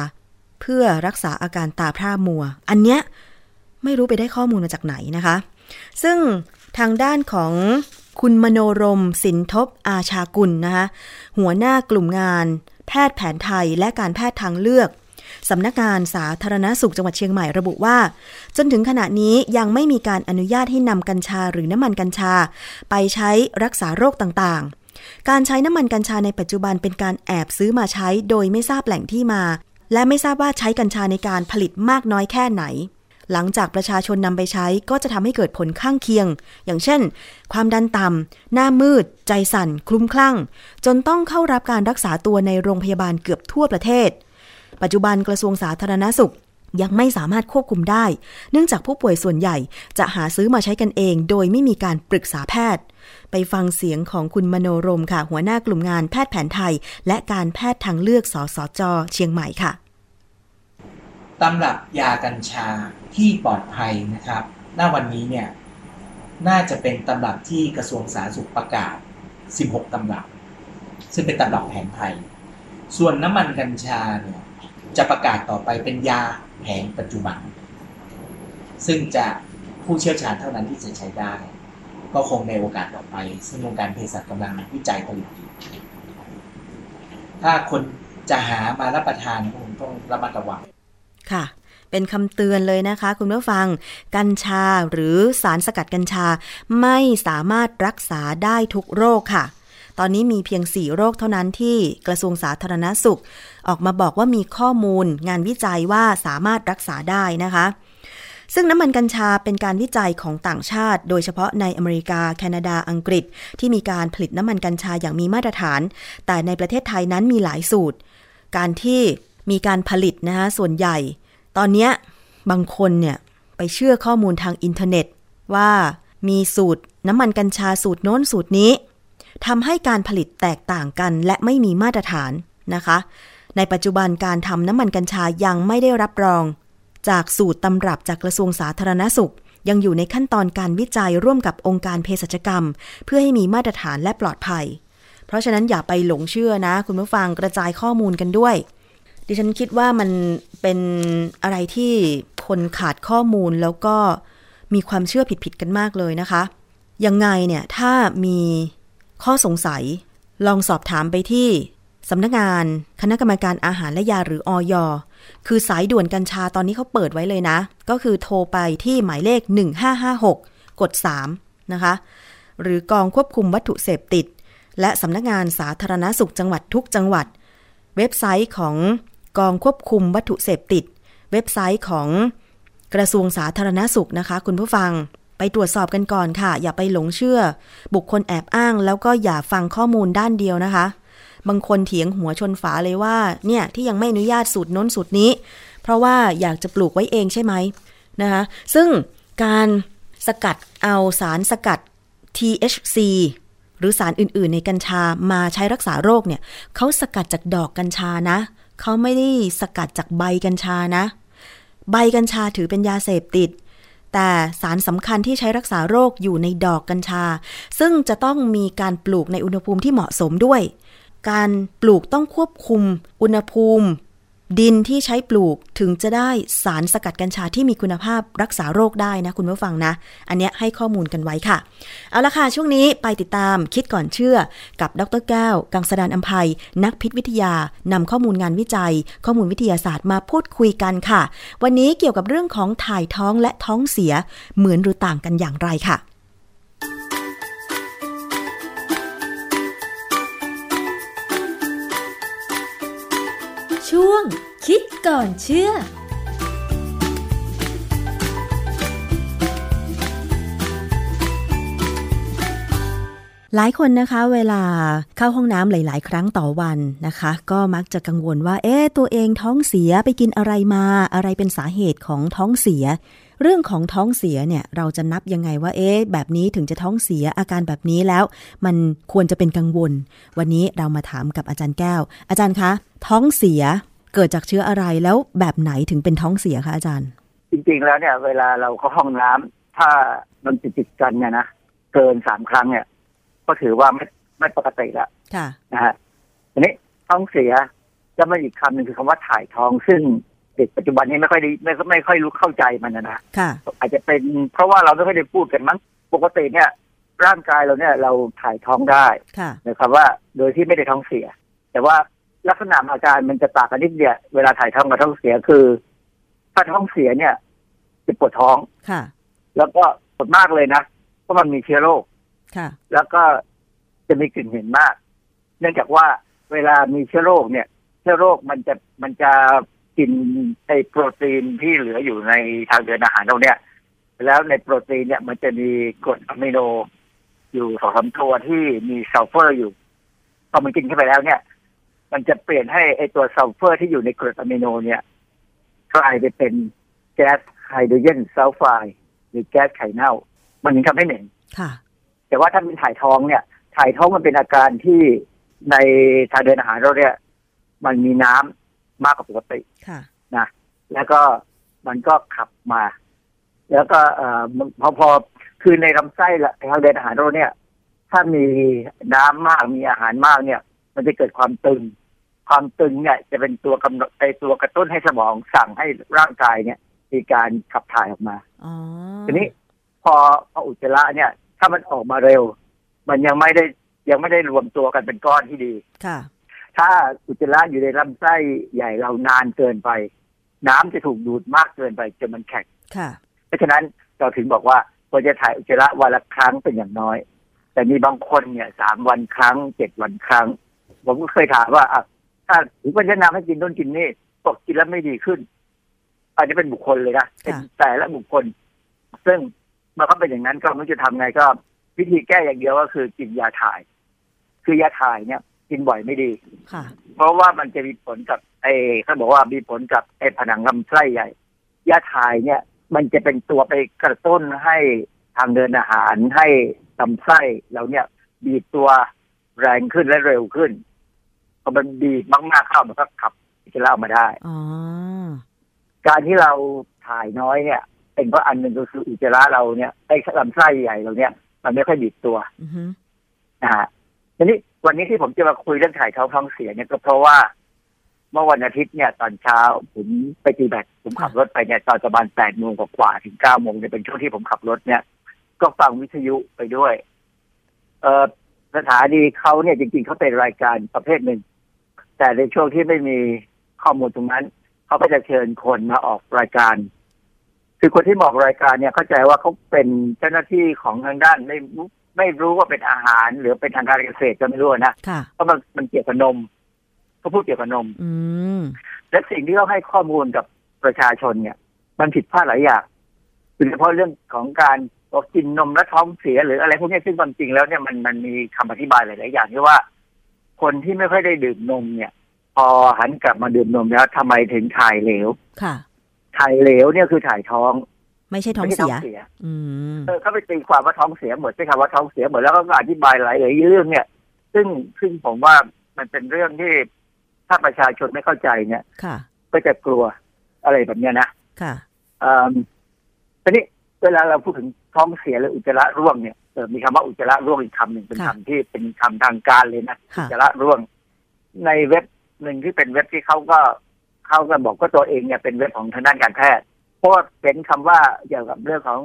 เพื่อรักษาอาการตาพร่ามัว อันเนี้ยไม่รู้ไปได้ข้อมูลมาจากไหนนะคะ ซึ่งทางด้านของคุณมโนรม สินทบอาชากุลนะคะหัวหน้ากลุ่มงาน แพทย์แผนไทยและการแพทย์ทางเลือกสำนักงานสาธารณสุขจังหวัดเชียงใหม่ระบุว่า จนถึงขณะนี้ยังไม่มีการอนุญาตให้นำกัญชาหรือน้ำมันกัญชา ไปใช้รักษาโรคต่างๆ การใช้น้ำมันกัญชาในปัจจุบันเป็นการแอบซื้อมาใช้โดยไม่ทราบแหล่งที่มา และไม่ทราบว่าใช้กัญชาในการผลิตมากน้อยแค่ไหน หลังจากประชาชนนำไปใช้ก็จะทำให้เกิดผลข้างเคียง อย่างเช่น ความดันต่ำหน้ามืด ใจสั่น คลุ้มคลั่ง จนต้องเข้ารับการรักษาตัวในโรงพยาบาลเกือบทั่วประเทศ ปัจจุบันกระทรวงสาธารณสุขยังไม่สามารถควบคุมได้ เนื่องจากผู้ป่วยส่วนใหญ่จะหาซื้อมาใช้กันเอง โดยไม่มีการปรึกษาแพทย์ ไปฟังเสียงของคุณมโนรมค่ะ หัวหน้ากลุ่มงานแพทย์แผนไทย และการแพทย์ทางเลือกสสจ เชียงใหม่ค่ะ ตำรับยากัญชาที่ปลอดภัยนะครับหน้าวันนี้เนี่ย น่าจะเป็นตำรับที่กระทรวงสาธารณสุขประกาศ 16 ตำรับ ซึ่งเป็นตำรับแผนไทย ส่วนน้ำมันกัญชาเนี่ย จะประกาศต่อไปเป็นยาแผนปัจจุบัน ซึ่งจะผู้เชี่ยวชาญเท่านั้นที่จะใช้ได้ ก็คงในโอกาสต่อไป ซึ่งวงการเภสัชกำลังวิจัยผลิตอยู่ถ้าคนจะหามารับประทานคงต้องระมัดระวัง ค่ะ เป็นคำเตือนเลยนะคะ คุณผู้ฟัง กัญชาหรือสารสกัดกัญชา ไม่สามารถรักษาได้ทุกโรคค่ะ ตอนนี้มีเพียง 4 โรคเท่านั้นที่กระทรวงสาธารณสุข ออกมาบอกว่ามีข้อมูล งานวิจัยว่าสามารถรักษาได้นะคะซึ่งน้ำมันกัญชาเป็นการวิจัยของต่างชาติ โดยเฉพาะในอเมริกา แคนาดาอังกฤษ ที่มีการผลิตน้ำมันกัญชาอย่างมีมาตรฐาน แต่ในประเทศไทยนั้นมีหลายสูตร การที่ มีการผลิตนะคะส่วนใหญ่ ตอนเนี้ยบางคนเนี่ยไปเชื่อข้อมูลทางอินเทอร์เน็ต ว่ามีสูตรน้ำมันกัญชาสูตรโน้นสูตรนี้ทำให้การผลิตแตกต่างกันและไม่มีมาตรฐานนะคะ ในปัจจุบันการทำน้ำมันกัญชายังไม่ได้รับรอง จากสูตรตำรับจากกระทรวงสาธารณสุข ยังอยู่ในขั้นตอนการวิจัยร่วมกับองค์การเภสัชกรรม เพื่อให้มีมาตรฐานและปลอดภัย เพราะฉะนั้นอย่าไปหลงเชื่อนะ คุณผู้ฟังกระจายข้อมูลกันด้วย ดิฉันคิดว่ามันเป็นอะไรที่คนขาดข้อมูลแล้วก็มีความเชื่อผิดๆกันมากเลยนะคะ ยังไงเนี่ยถ้ามีข้อสงสัย ลองสอบถามไปที่สำนักงานคณะกรรมการอาหารและยาหรืออยคือสายด่วนกัญชาตอนนี้เขาเปิดไว้เลยนะ ก็คือโทรไปที่หมายเลข 1556 กด 3 นะคะ หรือกองควบคุมวัตถุเสพติด และสำนักงานสาธารณสุขจังหวัดทุกจังหวัด เว็บไซต์ของ กองควบคุมวัตถุเสพติด เว็บไซต์ของกระทรวงสาธารณสุขนะคะ คุณผู้ฟังไปตรวจสอบกันก่อนค่ะ อย่าไปหลงเชื่อ บุคคลแอบอ้าง แล้วก็อย่าฟังข้อมูลด้านเดียวนะคะ บางคนเถียงหัวชนฝาเลยว่า เนี่ยที่ยังไม่อนุญาตสูตรน้นสูตรนี้ เพราะว่าอยากจะปลูกไว้เองใช่ไหมนะคะ ซึ่งการสกัดเอาสารสกัด THC หรือสารอื่น ๆ ในกัญชามาใช้รักษาโรคเนี่ยเขาสกัดจากดอกกัญชานะ เขาไม่ได้สกัดจากใบกัญชานะ ใบกัญชาถือเป็นยาเสพติด แต่สารสำคัญที่ใช้รักษาโรคอยู่ในดอกกัญชา ซึ่งจะต้องมีการปลูกในอุณหภูมิที่เหมาะสมด้วย การปลูกต้องควบคุมอุณหภูมิ ดินที่ใช้ปลูกถึงจะได้สารสกัดกัญชาที่มีคุณภาพรักษาโรคได้นะคุณผู้ฟังนะ อันเนี้ยให้ข้อมูลกันไว้ค่ะ เอาละค่ะช่วงนี้ไปติดตามคิดก่อนเชื่อ กับดรแก้ว กังสดานอัมภัย นักพิษวิทยานำข้อมูลงานวิจัย ข้อมูลวิทยาศาสตร์มาพูดคุยกันค่ะ วันนี้เกี่ยวกับเรื่องของถ่ายท้องและท้องเสียเหมือนหรือต่างกันอย่างไรค่ะ ช่วง คิดก่อนเชื่อหลายคนนะคะเวลาเข้าห้องน้ำหลาย ๆ ครั้งต่อวันนะคะ ก็มักจะกังวลว่า เอ๊ะตัวเองท้องเสียไปกินอะไรมาอะไรเป็นสาเหตุของท้องเสีย เรื่องของท้องเสียเนี่ยเราจะนับยังไงว่าเอ๊ะแบบนี้ถึงจะท้องเสียอาการแบบนี้แล้ว มันควรจะเป็นกังวล วันนี้เรามาถามกับอาจารย์แก้ว อาจารย์คะ ท้องเสียเกิดจากเชื้ออะไรแล้วแบบไหนถึงเป็นท้องเสียคะอาจารย์ จริงๆแล้วเนี่ย เวลาเราเข้าห้องน้ำถ้ามันติดติดๆกันเนี่ยนะเกินสามครั้งเนี่ย ก็ถือว่าไม่ไม่ปกติละค่ะนะฮะทีนี้ท้องเสียจะมาอีกคำหนึ่งคือคำว่าถ่ายท้องซึ่ง เด็กปัจจุบันนี้ไม่ค่อยได้ไม่ไม่ค่อยรู้เข้าใจมันนะนะค่ะอาจจะเป็นเพราะว่าเราไม่ค่อยได้พูดกันมั้งปกติเนี่ย ร่างกายเราเนี่ยเราถ่ายท้องได้ค่ะนะครับว่าโดยที่ไม่ได้ท้องเสีย แต่ว่าลักษณะอาการมันจะต่างกันนิดเดียวเวลาถ่ายท้องกับท้องเสียคือถ้าท้องเสียเนี่ยจะปวดท้องค่ะ แล้วก็ปวดมากเลยนะเพราะมันมีเชื้อโรคค่ะ แล้วก็จะมีกลิ่นเหม็นมาก เนื่องจากว่าเวลามีเชื้อโรคเนี่ย เชื้อโรคมันจะมันจะ กินไอโปรตีนที่เหลืออยู่ในทางเดินอาหารเราเนี่ยแล้วในโปรตีนเนี่ยมันจะมีกรดอะมิโน อยู่สองสามตัวที่มีซัลเฟอร์อยู่พอมันกินเข้าไปแล้วเนี่ย มันจะเปลี่ยนให้ไอตัวซัลเฟอร์ที่อยู่ในกรดอะมิโนเนี่ยกลายไปเป็นแก๊สไฮโดรเจนซัลไฟด์หรือแก๊สไข่เน่า มันถึงทำให้เหม็นค่ะแต่ว่าถ้าเป็นถ่ายท้องเนี่ย ถ่ายท้องมันเป็นอาการที่ในทางเดินอาหารเราเนี่ย มันมีน้ำ มากกว่าปกติค่ะนะแล้วก็มันก็ขับมา แล้วก็เอ่อมันพอพอคือในลำไส้ละทางเดินอาหารเราเนี่ย ถ้ามีน้ำมากมีอาหารมากเนี่ย มันจะเกิดความตึง ความตึงเนี่ยจะเป็นตัวกำหนดไอตัวกระตุ้นให้สมองสั่งให้ร่างกายเนี่ย มีการขับถ่ายออกมาอ๋อทีนี้พอพออุจจาระเนี่ย ถ้ามันออกมาเร็ว มันยังไม่ได้ยังไม่ได้รวมตัวกันเป็นก้อนที่ดีค่ะ ถ้าอุจจาระอยู่ในลำไส้ใหญ่เรานานเกินไป น้ำจะถูกดูดมากเกินไปจนมันแข็งค่ะเพราะฉะนั้นเราถึงบอกว่าควรจะถ่ายอุจจาระวันละครั้งเป็นอย่างน้อย แต่มีบางคนเนี่ยสามวันครั้งเจ็ดวันครั้ง ผมก็เคยถามว่าอะถ้าถึงวันจะนำให้กินนู่นกินนี่บอกกินแล้วไม่ดีขึ้น อันนี้เป็นบุคคลเลยนะเป็นแต่ละบุคคล ซึ่งมันก็เป็นอย่างนั้นก็ไม่รู้จะทำไงก็ วิธีแก้อย่างเดียวก็คือกินยาถ่าย คือยาถ่ายเนี่ย กินบ่อยไม่ดีค่ะ เพราะว่ามันจะมีผลกับไอ้เขาบอกว่ามีผลกับไอ้ผนังลำไส้ใหญ่ยาถ่ายเนี่ย มันจะเป็นตัวไปกระตุ้นให้ทางเดินอาหารให้ลำไส้เราเนี่ยบีบตัวแรงขึ้นและเร็วขึ้นพอมันบีบมากๆเข้ามันก็ขับอุจจาระออกมาได้อ๋อการที่เราถ่ายน้อยเนี่ย เป็นเพราะอันหนึ่งก็คืออุจจาระเราเนี่ยไอ้ลำไส้ใหญ่เราเนี่ย มันไม่ค่อยบีบตัวอือฮึนะฮะทีนี้ วันนี้ที่ผมจะมาคุยเรื่องถ่ายท้องท้องเสียเนี่ยก็เพราะว่า เมื่อวันอาทิตย์เนี่ย ตอนเช้าผมไปตีแบตผมขับรถไปเนี่ยตอนประมาณแปดโมงกว่าถึงเก้าโมงเนี่ยเป็นช่วงที่ผมขับรถเนี่ย ก็ฟังวิทยุไปด้วย เออสถานีเขาเนี่ยจริงๆเขาเป็นรายการประเภทหนึ่ง แต่ในช่วงที่ไม่มีข้อมูลตรงนั้นเขาก็จะเชิญคนมาออกรายการ คือคนที่มาออกรายการเนี่ยเข้าใจว่าเขาเป็นเจ้าหน้าที่ของทางด้านไม่ ไม่รู้ว่าเป็นอาหารหรือเป็นทางการเกษตรก็ไม่รู้นะค่ะเพราะมันมันเกี่ยวกับนมเขาพูดเกี่ยวกับนม อืมและสิ่งที่เขาให้ข้อมูลกับประชาชนเนี่ย มันผิดพลาดหลายอย่างโดยเฉพาะเรื่องของการบอกกินนมและท้องเสียหรืออะไรพวกนี้ซึ่งความจริงแล้วเนี่ยมันมันมีคำอธิบายหลาย ๆ อย่างที่ว่า คนที่ไม่ค่อยได้ดื่มนมเนี่ย พอหันกลับมาดื่มนมแล้วทำไมถึงถ่ายเหลวค่ะถ่ายเหลวเนี่ยคือถ่ายท้อง ไม่ใช่ท้องไม่ใช่เสียเสียอืมเออเขาไปตีความว่าท้องเสียหมดใช่คำว่าท้องเสียหมดแล้วก็อธิบายหลายหลายเรื่องเนี่ย ซึ่งซึ่งผมว่ามันเป็นเรื่องที่ถ้าประชาชนไม่เข้าใจเนี่ยค่ะ ก็จะกลัวอะไรแบบเนี้ยนะค่ะเอ่อทีนี้เวลาเราพูดถึงท้องเสียหรืออุจจาระร่วงเนี่ยเออมีคำว่าอุจจาระร่วงอีกคำหนึ่งเป็นค่ะคำที่เป็นคำทางการเลยนะค่ะอุจจาระร่วง ในเว็บหนึ่งที่เป็นเว็บที่เขาก็เขาก็บอกว่าตัวเองเนี่ยเป็นเว็บของทางด้านการแพทย์เพราะว่าเป็นคำว่าเกี่ยวกับเรื่องของ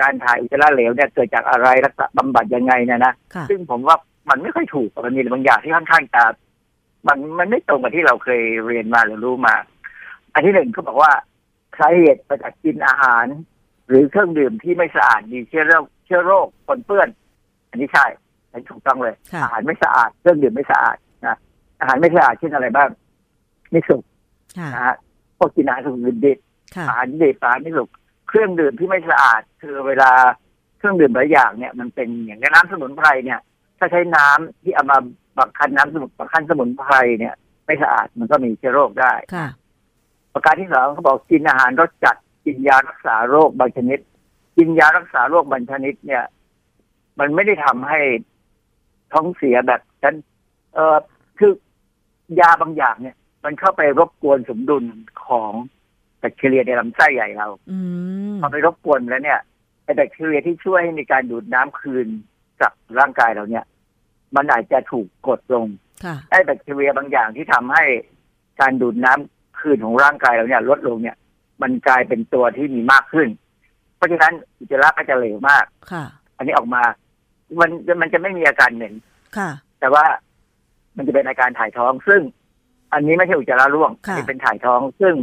การถ่ายอุจจาระเหลวเนี่ยเกิดจากอะไรรักษาบำบัดยังไงเนะนะค่ะซึ่งผมว่ามันไม่ค่อยถูกมันมีบางอย่างที่ค่อนข้างจะมันมันไม่ตรงกับที่เราเคยเรียนมาหรือรู้มา อันที่หนึ่งเขาบอกว่าสาเหตุมาจากกินอาหาร หรือเครื่องดื่มที่ไม่สะอาดมีเชื้อโรคเชื้อโรคปนเปื้อน อันนี้ใช่อันนี้ถูกต้องเลยค่ะอาหารไม่สะอาดเครื่องดื่มไม่สะอาดนะอาหารไม่สะอาดเช่นอะไรบ้างไม่สุกค่ะนะฮะพวกกินอาหารสุกดิบค่ะ อาหารดิบอาหารไม่สุกเครื่องดื่มที่ไม่สะอาด คือเวลาเครื่องดื่มหลายอย่างเนี่ยมันเป็นอย่างน้ำสมุนไพรเนี่ย ถ้าใช้น้ำที่เอามาบักคั้นน้ำสมุนบักคั้นสมุนไพรเนี่ย ไม่สะอาดมันก็มีเชื้อโรคได้ค่ะ ประการที่สองเขาบอกกินอาหารรสจัดกินยารักษาโรคบางชนิด กินยารักษาโรคบางชนิดเนี่ย มันไม่ได้ทำให้ท้องเสียแบบนั้นเออคือยาบางอย่างเนี่ย มันเข้าไปรบกวนสมดุลของ แบคทีเรียในลำไส้ใหญ่เราอืมพอไปรบกวนแล้วเนี่ยไอแบคทีเรียที่ช่วยให้มีการดูดน้ำคืนกับร่างกายเราเนี่ย มันอาจจะถูกกดลงค่ะไอ้แบคทีเรียบางอย่างที่ทำให้การดูดน้ำคืนของร่างกายเราเนี่ย ลดลงเนี่ย มันกลายเป็นตัวที่มีมากขึ้น เพราะฉะนั้นอุจจาระก็จะเหลวมากค่ะ อันนี้ออกมา มันมันจะไม่มีอาการเหม็นค่ะ แต่ว่ามันจะเป็นอาการถ่ายท้องซึ่ง อันนี้ไม่ใช่อุจจาระร่วงค่ะอันนี้เป็นถ่ายท้องซึ่ง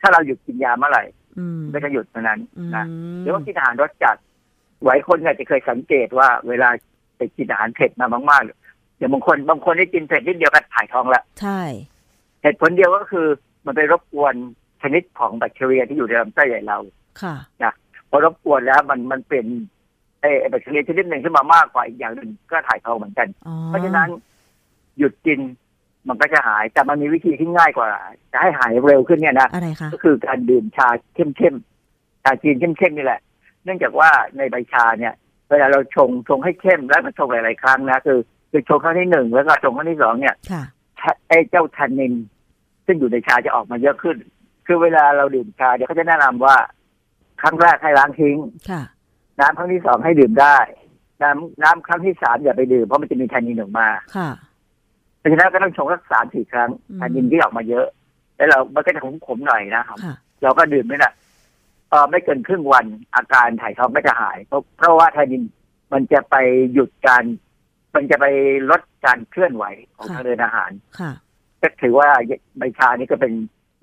ถ้าเราหยุดกินยาเมื่อไหร่อืมก็จะหยุดเท่านั้นอืมนะหรือว่ากินอาหารรสจัดหลายคนอาจจะเคยสังเกตว่า เวลาไปกินอาหารเผ็ดมามากๆอย่างบางคนบางคนได้กินเผ็ดนิดเดียวก็ถ่ายท้องแล้วใช่เหตุผลเดียวก็คือ มันไปรบกวนชนิดของแบคทีเรียที่อยู่ในลำไส้ใหญ่เราค่ะพอรบกวนแล้วมันมันเป็นไอ้ไอ้แบคทีเรียชนิดหนึ่งขึ้นมามากกว่าอีกอย่างหนึ่งก็ถ่ายท้องเหมือนกันอ๋อเพราะฉะนั้นหยุดกิน มันก็จะหายแต่มันมีวิธีที่ง่ายกว่า จะให้หายเร็วขึ้นเนี่ยนะอะไรคะก็คือการดื่มชาเข้มๆชาจีนเข้มๆนี่แหละ เนื่องจากว่าในใบชาเนี่ย เวลาเราชงชงให้เข้มแล้วมาชงหลายๆครั้งนะคือคือชงครั้งที่หนึ่งแล้วก็ชงครั้งที่สองเนี่ยค่ะไอ้เจ้าแทนนิน ซึ่งอยู่ในชาจะออกมาเยอะขึ้น คือเวลาเราดื่มชาเดี๋ยวเขาจะแนะนำว่า ครั้งแรกให้ล้างทิ้งค่ะน้ำครั้งที่สองให้ดื่มได้ น้ำน้ำครั้งที่สามอย่าไปดื่มเพราะมันจะมีแทนนินออกมาค่ะ เพราะฉะนั้นก็ต้องชงสักสามสี่ครั้งอืมแทนนินที่ออกมาเยอะ แล้วเรามันก็จะขมๆหน่อยนะครับค่ะเราก็ดื่มไม่น่ะเออไม่เกินครึ่งวันอาการถ่ายท้องไม่จะหาย เพราะเพราะว่าไทนินมันจะไปหยุดการ มันจะไปลดการเคลื่อนไหวของค่ะทางเดินอาหารค่ะก็ถือว่าใบชานี่ก็เป็น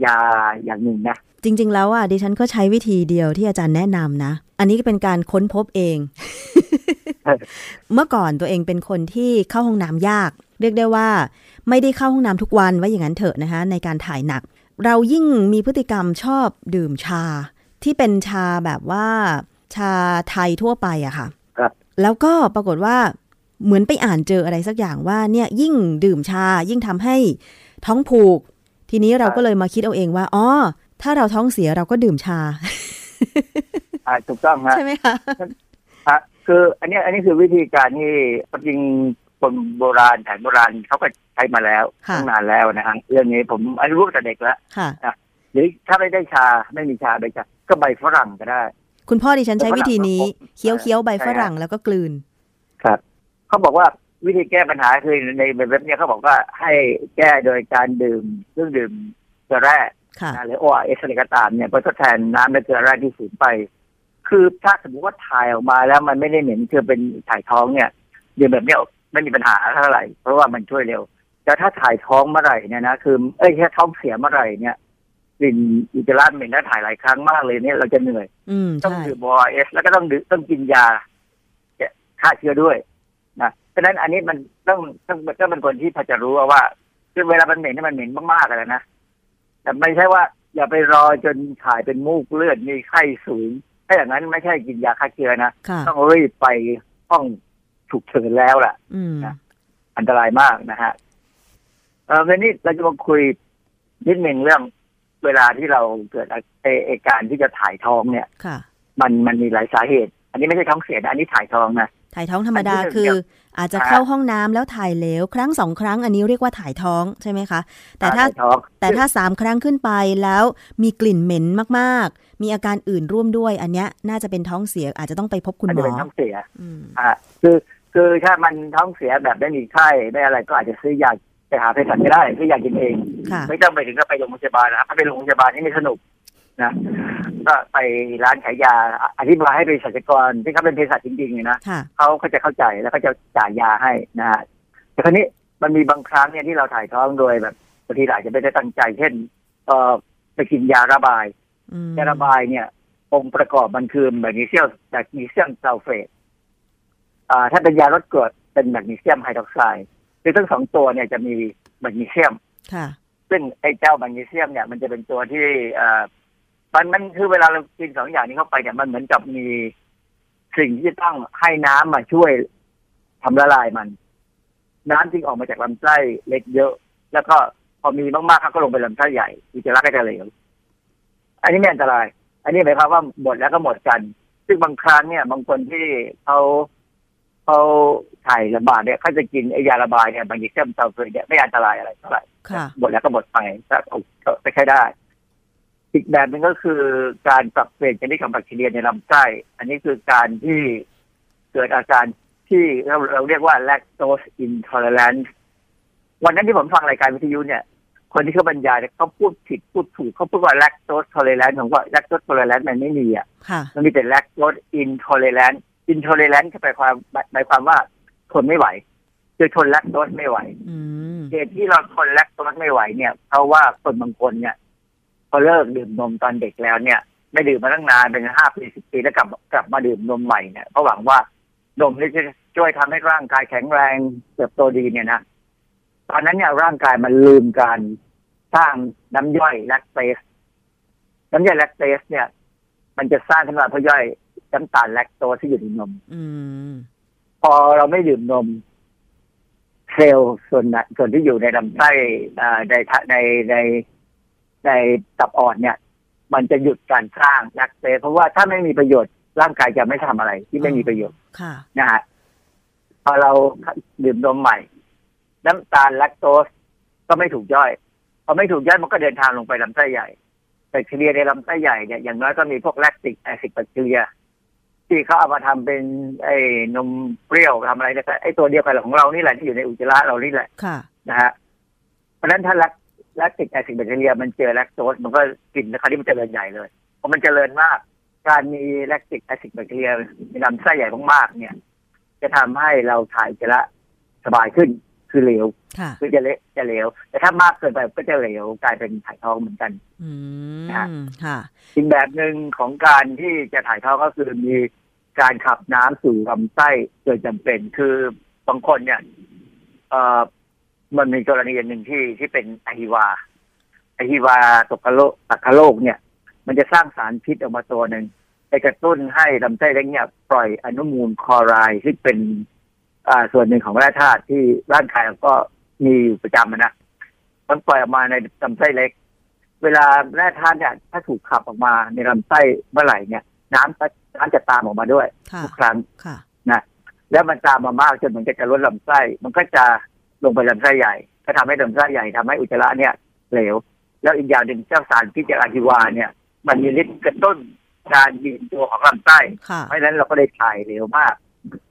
ยาอย่างหนึ่งนะ จริง ๆ แล้วอะดิฉันก็ใช้วิธีเดียวที่อาจารย์แนะนำนะ อันนี้ก็เป็นการค้นพบเอง เมื่อก่อนตัวเองเป็นคนที่เข้าห้องน้ำยาก เรียกได้ว่าไม่ได้เข้าห้องน้ำทุกวันว่าอย่างนั้นเถอะนะคะในการถ่ายหนัก เรายิ่งมีพฤติกรรมชอบดื่มชา ที่เป็นชาแบบว่าชาไทยทั่วไปอะค่ะครับแล้วก็ปรากฏว่าเหมือนไปอ่านเจออะไรสักอย่างว่าเนี่ยยิ่งดื่มชายิ่งทำให้ท้องผูก ทีนี้เราก็เลยมาคิดเอาเองว่าอ๋อถ้าเราท้องเสียเราก็ดื่มชาอ่าถูกต้องฮะใช่ไหมคะฮะคืออันเนี้ยอันนี้คือวิธีการที่ความจริง คนโบราณแผนโบราณเขาก็ใช้มาแล้วค่ะตั้งนานแล้วนะฮะเรื่องนี้ผมอายุรู้แต่เด็กแล้วค่ะหรือถ้าไม่ได้ชาไม่มีชาใบชาก็ใบฝรั่งก็ได้ คุณพ่อดิฉันใช้วิธีนี้ฝรั่งเคี้ยวเคี้ยวใบใช่ฝรั่งแล้วก็กลืน ครับเขาบอกว่าวิธีแก้ปัญหาคือในเว็บเนี่ยเขาบอกว่าให้แก้โดยการดื่มเครื่องดื่มเกลือแร่ค่ะนะหรือ ORS อะไรก็ตามเนี่ยเพื่อทดแทนน้ำและเกลือแร่ที่สูญไป คือถ้าสมมติว่าถ่ายออกมาแล้วมันไม่ได้เหม็นคือเป็นถ่ายท้องเนี่ยดื่มแบบเนี้ย ไม่มีปัญหาเท่าไหร่เพราะว่ามันช่วยเร็ว แต่ถ้าถ่ายท้องเมื่อไหร่เนี่ยนะคือเอ้ยแค่ท้องเสียเมื่อไหร่เนี่ยกลิ่นอุจจาระเหม็นแล้วถ่ายหลายครั้งมากเลยเนี่ยเราจะเหนื่อยอืมต้องใช่ดื่ม ORS แล้วก็ต้องดื่มต้องกินยาฆ่าเชื้อด้วยนะเพราะฉะนั้นอันนี้มันต้องต้องต้องเป็นคนที่พอจะรู้ว่าคือเวลามันเหม็นเนี่ยมันเหม็นมากๆเลยนะแต่ไม่ใช่ว่า อย่าไปรอจนถ่ายเป็นมูกเลือดมีไข้สูงถ้าอย่างนั้นไม่ใช่กินยาฆ่าเชื้อนะค่ะต้องรีบไปห้อง ฉุกเฉินแล้วล่ะอืมนะอันตรายมากนะฮะเออวันนี้เราจะมาคุยนิดหนึ่งเรื่องเวลาที่เราเกิดอาอาการที่จะถ่ายท้องเนี่ยค่ะ มันมันมีหลายสาเหตุ อันนี้ไม่ใช่ท้องเสียนะอันนี้ถ่ายท้องนะถ่ายท้องธรรมดาอันที่หนึ่งคือเนี่ยอาจจะอ่าเข้าห้องน้ำแล้วถ่ายเหลวครั้งสองครั้ง อันนี้เรียกว่าถ่ายท้องใช่ไหมคะ แต่ถ้าถ่ายท้องแต่ถ้าสามครั้งขึ้นไปแล้วมีกลิ่นเหม็นมากๆ มีอาการอื่นร่วมด้วย อันเนี้ยน่าจะเป็นท้องเสียอาจจะต้องไปพบคุณมันหมจะอเป็นท้องเสียอืมอ่าคือ คือถ้ามันท้องเสียแบบไม่มีไข้ไม่อะไรก็อาจจะซื้อยาไปหาเภสัชก็ได้ซื้อยากินเอง ค่ะ ไม่ต้องไปถึงกับไปโรงพยาบาลนะครับถ้าไปโรงพยาบาลนี่ไม่สนุกนะก็ไปร้านขายยาอธิบายให้เภสัชกรที่เขาเป็นเภสัชจริงๆเนี่ยนะค่ะ เขาก็จะเข้าใจแล้วก็จะจ่ายยาให้นะฮะแต่คราวนี้มันมีบางครั้งเนี่ยที่เราถ่ายท้องโดยแบบบางทีเราอาจจะไม่ได้ตั้งใจ เช่นเอ่อไปกินยาระบาย อืมยาระบายเนี่ย องค์ประกอบมันคือแมกนีเซียมแมกนีเซียมซัลเฟตอ่า ถ้าเป็นยาลดกรดเป็นแมกนีเซียมไฮดรอกไซด์คือทั้งสองตัวเนี่ยจะมีแมกนีเซียมค่ะซึ่งไอ้เจ้าแมกนีเซียมเนี่ยมันจะเป็นตัวที่เอ่อมันมันคือเวลาเรากินสองอย่างนี้เข้าไปเนี่ยมันเหมือนกับมีสิ่งที่จะต้องให้น้ำมาช่วยทำละลายมัน น้ำจึงออกมาจากลำไส้เล็กเยอะ แล้วก็พอมีมากๆเขาก็ลงไปลำไส้ใหญ่อุจจาระก็จะเหลวอันนี้ไม่อันตราย อันนี้หมายความว่าหมดแล้วก็หมดกัน ซึ่งบางครั้งเนี่ย บางคนที่เขา เขาถ่ายระบาดเนี่ยเขาจะกินไอ้ยาระบายเนี่ยบางทีเซมซัลเฟตเนี่ยไม่อันตรายอะไรเท่าไหร่ค่ะหมดแล้วก็หมดไปก็เอาก็ไปใช้ได้ อีกแบบหนึงก็คือการปรับเปลี่ยนชนิดของแบคทีเรียในลำไส้อันนี้คือการที่เกิดอาการที่เราเราเรียกว่า lactose intolerance วันนั้นที่ผมฟังรายการวิทยุเนี่ย คนที่เขาบรรยายเนี่ยเขาพูดผิดพูดถูกเขาพูดว่า lactose tolerance ผมว่า lactose tolerance มันไม่มีอะค่ะมันมีแต่ lactose intolerance intolerance ก็แปลความหมายความว่าทนไม่ไหว คือทน lactose ไม่ไหวอืมเหตุที่เราทนแลคโตสไม่ไหวเนี่ย เพราะว่าคนบางคนเนี่ยพอเลิกดื่มนมตอนเด็กแล้วเนี่ย ไม่ดื่มมาตั้งนานเป็นห้าปีสิบปีแล้วกลับกลับมาดื่มนมใหม่เนี่ยเพราะหวังว่านมนี่จะช่วยทำให้ร่างกายแข็งแรงเติบโตดีเนี่ยนะตอนนั้นเนี่ยร่างกายมันลืมการสร้างน้ำย่อยแลคเตสน้ำย่อยแลคเตสเนี่ย มันจะสร้างขึ้นมาเพื่อย่อย น้ำตาลแลคโตสที่อยู่ในนมอืมพอเราไม่ดื่มนม เซลล์ส่วนน่ะส่วนที่อยู่ในลำไส้อ่าในทะในในในตับอ่อนเนี่ย มันจะหยุดการสร้างแลคเตสเพราะว่าถ้าไม่มีประโยชน์ร่างกายจะไม่ทำอะไร ที่ไม่มีประโยชน์ค่ะนะฮะพอเราดื่มนมใหม่ น้ำตาลแลคโตสก็ไม่ถูกย่อยพอไม่ถูกย่อยมันก็เดินทางลงไปลำไส้ใหญ่แบคทีเรียในลำไส้ใหญ่เนี่ยอย่างน้อยก็มีพวก lactic acid bacteria ที่เขาเอามาทำเป็นไอ้นมเปรี้ยวทำอะไรเนี่ยไอ้ตัวเดียวกันของเรานี่แหละที่อยู่ในอุจจาระเรานี่แหละค่ะนะฮะเพราะฉะนั้นถ้าแลค lactic acid bacteria มันเจอแลคโตสมันก็กินแล้วคราวนี้มันเจริญใหญ่เลยเพราะมันเจริญมาก การมี lactic acid bacteria ในลำไส้ใหญ่มากๆเนี่ย จะทำให้เราถ่ายอุจจาระสบายขึ้น คือเหลวค่ะคือจะเละจะเหลวแต่ถ้ามากเกินไปก็จะเหลวกลายเป็นถ่ายท้องเหมือนกันอืมนะค่ะอีกแบบหนึ่งของการที่จะถ่ายท้องก็คือมีการขับน้ำสู่ลำไส้โดยจำเป็นคือบางคนเนี่ยเอ่อมันมีกรณีหนึ่งที่ที่เป็นอะฮิวาอะฮิวาตกกะโลตักกะโลกเนี่ย มันจะสร้างสารพิษออกมาตัวหนึ่งไปกระตุ้นให้ลำไส้เล็กเนี่ยปล่อยอนุมูลคลอไรด์ซึ่งเป็น อ่าส่วนหนึ่งของแร่ธาตุที่ร่างกายเราก็มีอยู่ประจำอะนะมันปล่อยออกมาในลำไส้เล็ก เวลาแร่ธาตุเนี่ยถ้าถูกขับออกมาในลำไส้เมื่อไหร่เนี่ย น้ำจะน้ำจะตามออกมาด้วยค่ะทุกครั้งค่ะนะแล้วมันตามมามากจนเหมือนกับจะล้นลำไส้ มันก็จะลงไปลำไส้ใหญ่ ก็ทำให้ลำไส้ใหญ่ทำให้อุจจาระเนี่ยเหลว แล้วอีกอย่างหนึ่งเจ้าสารพิษจากอะทิวาเนี่ย มันมีฤทธิ์กระตุ้นการบีบตัวของลำไส้ค่ะเพราะฉะนั้นเราก็ได้ถ่ายเร็วมาก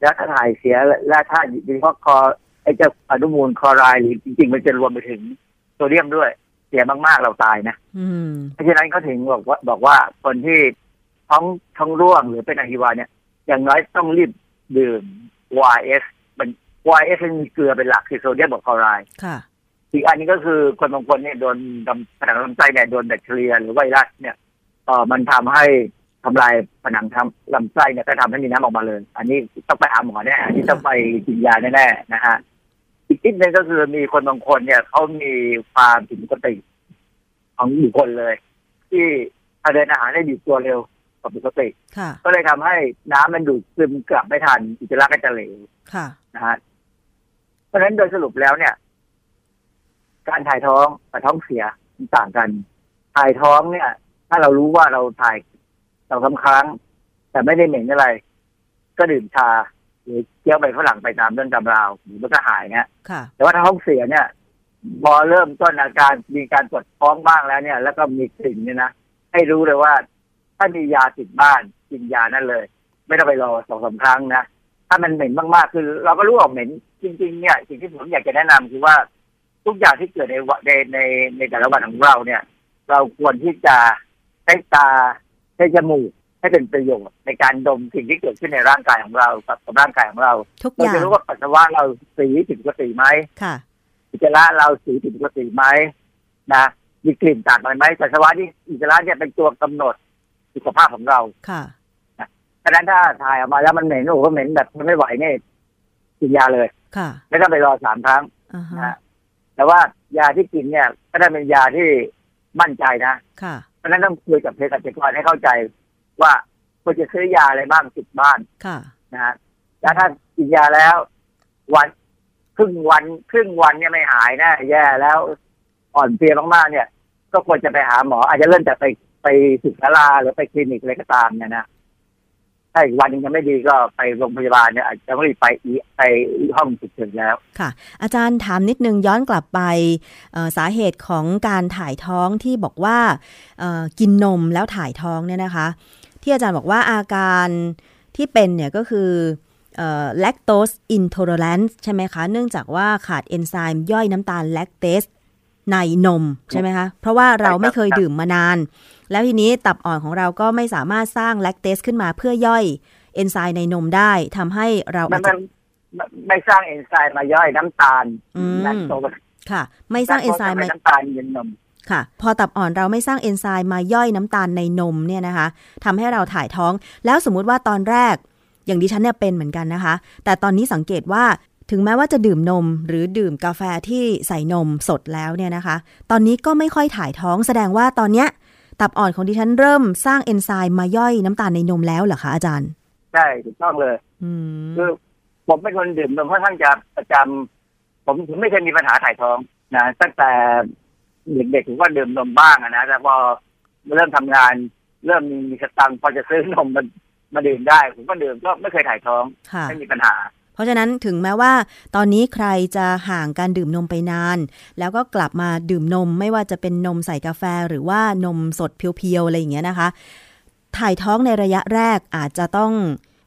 แล้วถ้าถ่ายเสียแร่ธาตุโดยเฉพาะคอไอ้เจ้าอนุมูลคลอไรด์หรือจริง ๆ มันจะรวมไปถึงโซเดียมด้วย เสียมากๆเราตายนะอืมเพราะฉะนั้นเขาถึงบอกว่าบอกว่าคนที่ท้องท้องร่วงหรือเป็นอะฮิวาเนี่ย อย่างน้อยต้องรีบดื่ม YS มัน YS มันมีเกลือเป็นหลักคือโซเดียมกับคลอไรด์ค่ะอีกอันนี้ก็คือคนบางคนเนี่ยโดนลำผนังลำไส้เนี่ยโดนแบคทีเรียหรือไวรัสเนี่ยเออมันทำให้ ทำลายผนังทำลำไส้เนี่ยก็ทำให้มีน้ำออกมาเลย อันนี้ต้องไปหาหมอแน่อันนี้ต้องไปกินยาแน่ๆนะฮะอีกนิดนึงก็คือมีคนบางคนเนี่ยเขามีความผิดปกติของบุคคลเลย ที่ทางเดินอาหารได้ดีดตัวเร็วกว่าปกติค่ะก็เลยทำให้น้ำมันดูดซึมกลับไม่ทันอุจจาระก็จะเหลวค่ะนะฮะเพราะฉะนั้นโดยสรุปแล้วเนี่ย การถ่ายท้องกับท้องเสียมันต่างกัน ถ่ายท้องเนี่ย ถ้าเรารู้ว่าเราถ่าย สองสามครั้ง แต่ไม่ได้เหม็นอะไร ก็ดื่มชาหรือเคี้ยวใบฝรั่งไปตามเรื่องตามราวหรือมันก็หายเนี่ยค่ะแต่ว่าถ้าท้องเสียเนี่ยพอเริ่มต้นอาการมีการปวดท้องบ้างแล้วเนี่ย แล้วก็มีกลิ่นเนี่ยนะให้รู้เลยว่า ถ้ามียาติดบ้านกินยานั่นเลย ไม่ต้องไปรอสองสามครั้งนะถ้ามันเหม็นมากๆ คือเราก็รู้ว่าเหม็นจริง ๆ เนี่ยสิ่งที่ผมอยากจะแนะนำคือว่าทุกอย่างที่เกิดในวันในในในแต่ละวันของเราเนี่ย เราควรที่จะใช้ตา ใช้จมูกให้เป็นประโยชน์ในการดมสิ่งที่เกิดขึ้นในร่างกายของเรากับกับร่างกายของเราทุกอเราย่างจะรู้ว่าปัสสาวะเราสีผิดปกติไหมค่ะอุจจาระเราสีผิดปกติไหมนะมีกลิ่นต่างกันไหมปัสสาวะที่อุจจาระเนี่ยเป็นตัวกำหนดสุขภาพของเราค่ะฉะนั้นถ้าถ่ายออกมาแล้วมันเหม็นโอ้โหเหม็นแบบมันไม่ไหวเนี่ยกินยาเลย ค่ะ ไม่ต้องไปรอสามครั้งอ่าฮะนะแต่ว่ายาที่กินเนี่ย ก็ได้เป็นยาที่มั่นใจนะค่ะเพ ราะฉะนั้นต้องคุยกับเภสัชกรให้เข้าใจว่าควรจะซื้อยาอะไรบ้างติดบ้านค่ะนะฮะแล้วถ้ากินยาแล้ว วันครึ่งวันครึ่งวันเนี่ยไม่หายนะแย่แล้วอ่อนเพลียมากๆเนี่ย ก็ควรจะไปหาหมอ อาจจะเริ่มจากไปไปศึกษาลาหรือไปคลินิกอะไรก็ตามเนี่ยนะ ถ้าอีกวันหนึงยังไม่ดีก็ไปโรงพยาบาลเนี่ยอาจจะต้องรีบไปอีไปห้องฉุกเฉินแล้วค่ะ อาจารย์ถามนิดนึงย้อนกลับไปเอ่อสาเหตุของการถ่ายท้องที่บอกว่าเอ่อกินนมแล้วถ่ายท้องเนี่ยนะคะ ที่อาจารย์บอกว่าอาการที่เป็นเนี่ยก็คือเอ่อ lactose intolerance ใช่ไหมคะ เนื่องจากว่าขาดเอนไซม์ย่อยน้ำตาลแลคเตสในนมใช่ไหมคะ เพราะว่าเราไม่เคยดื่มมานาน แล้วทีนี้ตับอ่อนของเราก็ไม่สามารถสร้างแลคเตสขึ้นมาเพื่อย่อยเอนไซม์ในนมได้ทำให้เรามัอานจจะมันไม่สร้างเอนไซม์มาย่อยน้ำตาลอืมแลคโตสค่ะ ไม่สร้างเอนไซม์มาน้ำตาลเย็นนมค่ะ พอตับอ่อนเราไม่สร้างเอนไซม์มาย่อยน้ำตาลในนมเนี่ยนะคะทำให้เราถ่ายท้อง แล้วสมมุติว่าตอนแรก อย่างดิฉันเนี่ยเป็นเหมือนกันนะคะ แต่ตอนนี้สังเกตว่าถึงแม้ว่าจะดื่มนม หรือดื่มกาแฟที่ใส่นมสดแล้วเนี่ยนะคะ ตอนนี้ก็ไม่ค่อยถ่ายท้อง แสดงว่าตอนเนี้ย ตับอ่อนของดิฉันเริ่มสร้างเอนไซม์มาย่อยน้ำตาลในนมแล้วเหรอคะอาจารย์ ใช่ถูกต้องเลยอืมคือผมเป็นคนดื่มนมค่อนข้างจะประจำผมผมไม่เคยมีปัญหาถ่ายท้องนะตั้งแต่เด็กๆผมก็ดื่มนมบ้างอะนะแต่พอเริ่มทำงาน เริ่มมีมีสตังค์พอจะซื้อนมมันมาดื่มได้ ผมก็ดื่มก็ไม่เคยถ่ายท้องค่ะไม่มีปัญหา เพราะฉะนั้นถึงแม้ว่า ตอนนี้ใครจะห่างการดื่มนมไปนาน แล้วก็กลับมาดื่มนมไม่ว่าจะเป็นนมใส่กาแฟหรือว่านมสดเพียวๆอะไรอย่างเงี้ยนะคะ ถ่ายท้องในระยะแรกอาจจะต้อง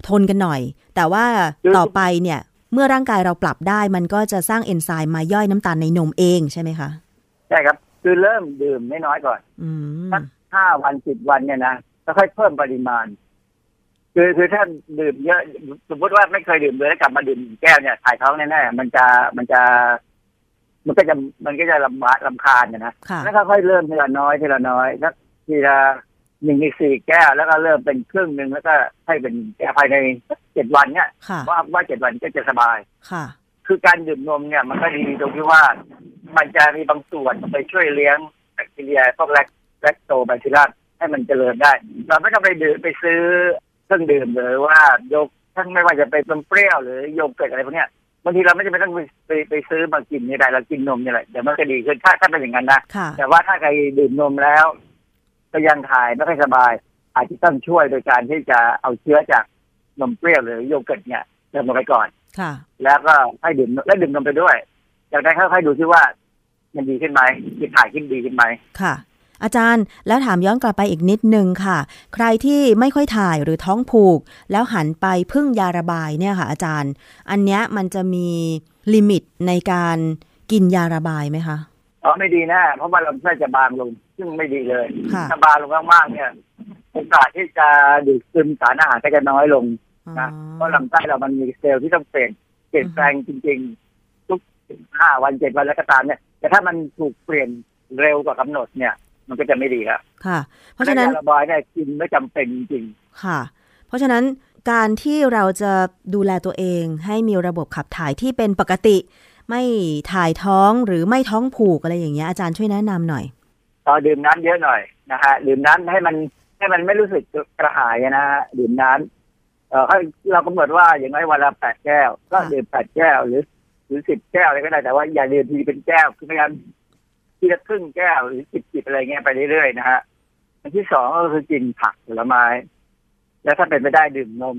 ทนกันหน่อย แต่ว่าคือต่อไปเนี่ยเมื่อร่างกายเราปรับได้มันก็จะสร้างเอนไซม์มาย่อยน้ำตาลในนมเองใช่ไหมคะใช่ครับคือเริ่มดื่มไม่น้อยก่อนอืมสักห้าวันสิบวันเนี่ยนะแล้วค่อยเพิ่มปริมาณ คือคือถ้าดื่มเยอะสมมติว่าไม่เคยดื่มเลยแล้วกลับมาดื่มแก้วเนี่ยถ่ายท้องแน่ๆมันจะมันจะ มันก็จะมันก็จะลำบากลำคาญนะนะค่ะแล้วก็ค่อยเริ่มทีละน้อยทีละน้อยแล้วทีละหนึ่งในสี่แก้วแล้วก็เริ่มเป็นครึ่งหนึ่งแล้วก็ให้เป็นแก้วภายในเจ็ดวันเนี่ยค่ะว่าว่าเจ็ดวันก็จะสบายค่ะ คือการดื่มนมเนี่ย มันก็ดีตรงที่ว่า มันจะมีบางส่วนไปช่วยเลี้ยงแบคทีเรียพวกแลคแลคโตแบคทีเรียให้มันเจริญได้ เราไม่ต้องไปดื่มไปซื้อ เครื่องดื่มเลยว่าโยกทั้งไม่ว่าจะเป็นนมเปรี้ยวหรือโยเกิร์ตอะไรพวกเนี้ยบางทีเราไม่จำเป็นต้องไปไปไปซื้อมากินนี่ได้เรากินนมนี่แหละเดี๋ยวมันก็ดีขึ้นถ้าถ้าเป็นอย่างนั้นนะค่ะแต่ว่าถ้าใครดื่มนมแล้ว ก็ยังถ่ายไม่ค่อยสบาย อาจจะต้องช่วยโดยการที่จะเอาเชื้อจากนมเปรี้ยวหรือโยเกิร์ตเนี่ยเติมลงไปก่อนค่ะ แล้วก็ให้ดื่มและดื่มนมไปด้วยจากนั้นค่อยๆดูซิว่ามันดีขึ้นไหมมีถ่ายขึ้นดีขึ้นไหมค่ะ อาจารย์แล้วถามย้อนกลับไปอีกนิดนึงค่ะ ใครที่ไม่ค่อยถ่ายหรือท้องผูก แล้วหันไปพึ่งยาระบายเนี่ยค่ะอาจารย์ อันเนี้ยมันจะมี limit ในการกินยาระบายไหมคะอ๋อไม่ดีนะเพราะว่าลำไส้จะบางลงซึ่งไม่ดีเลยค่ะถ้าบางลงมากๆเนี่ยโอกาสที่จะดูดซึมสารอาหารก็จะน้อยลงอ๋อนะเพราะลำไส้เรามันมีเซลล์ที่ต้องเปลี่ยนเปลี่ยนแปลงจริง ๆ ทุกห้าวันเจ็ดวันแล้วก็ตามเนี่ยแต่ถ้ามันถูกเปลี่ยนเร็วกว่ากำหนดเนี่ย มันก็จะไม่ดีครับค่ะ เพราะฉะนั้นยาระบายเนี่ยกินไม่จำเป็นจริงค่ะ เพราะฉะนั้นการที่เราจะดูแลตัวเองให้มีระบบขับถ่ายที่เป็นปกติ ไม่ถ่ายท้องหรือไม่ท้องผูกอะไรอย่างเงี้ยอาจารย์ช่วยแนะนำหน่อยต่อดื่มน้ำเยอะหน่อยนะฮะดื่มน้ำให้มันให้มันไม่รู้สึกกระหายนะฮะดื่มน้ำเออให้เรากำหนดว่าอย่างน้อยวันละแปดแก้ว ก็ค่ะดื่มแปดแก้วหรือหรือสิบแก้วอะไรก็ได้แต่ว่าอย่าดื่มทีเป็นแก้วคือพยายาม ทีละครึ่งแก้วหรือสิบจิบอะไรเงี้ยไปเรื่อยๆนะฮะอันที่สองก็คือกินผักผลไม้ แล้วถ้าเป็นไปได้ดื่มนม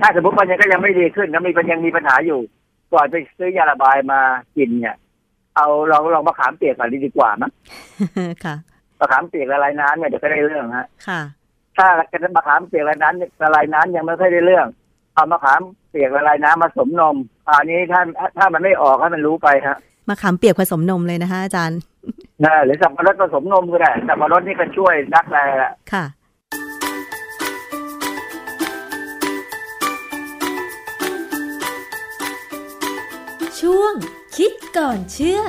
ถ้าสมมติมันยังก็ยังไม่ดีขึ้นแล้วมีมันยังมีปัญหาอยู่ ก่อนไปซื้อยาระบายมากินเนี่ย เอาลองลองมะขามเปียกก่อนดีกว่ามั้งค่ะมะขามเปียกละลายน้ำเนี่ยเดี๋ยวก็ได้เรื่องฮะค่ะ ถ้ากระมะขามเปียกละลายน้ำละลายน้ำยังไม่ค่อยได้เรื่องเอามะขามเปียกละลายน้ำมาสมนมอันนี้ถ้าถ้ามันไม่ออกให้มันรู้ไปฮะ มาขามเปียกผสมนมเลยนะคะอาจารย์นะหรือสับปะรดผสมนมก็ได้สับปะรดนี่ก็ช่วยนักแลละค่ะ ช่วงคิดก่อนเชื่อ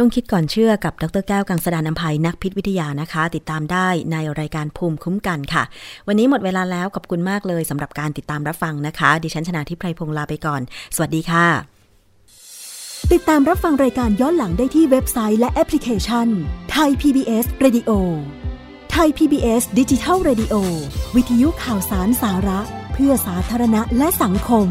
ช่วงคิดก่อนเชื่อกับดรแก้วกังสดานนภัยนักพิษวิทยานะคะ ติดตามได้ในรายการภูมิคุ้มกันค่ะ วันนี้หมดเวลาแล้วขอบคุณมากเลยสำหรับการติดตามรับฟังนะคะ ดิฉันชนะทิพไพรพงศ์ลาไปก่อน สวัสดีค่ะ ติดตามรับฟังรายการย้อนหลังได้ที่เว็บไซต์และแอปพลิเคชันไทย PBS Radio ไทย PBS ดิจิทัล Radio วิทยุข่าวสารสาระ เพื่อสาธารณะและสังคม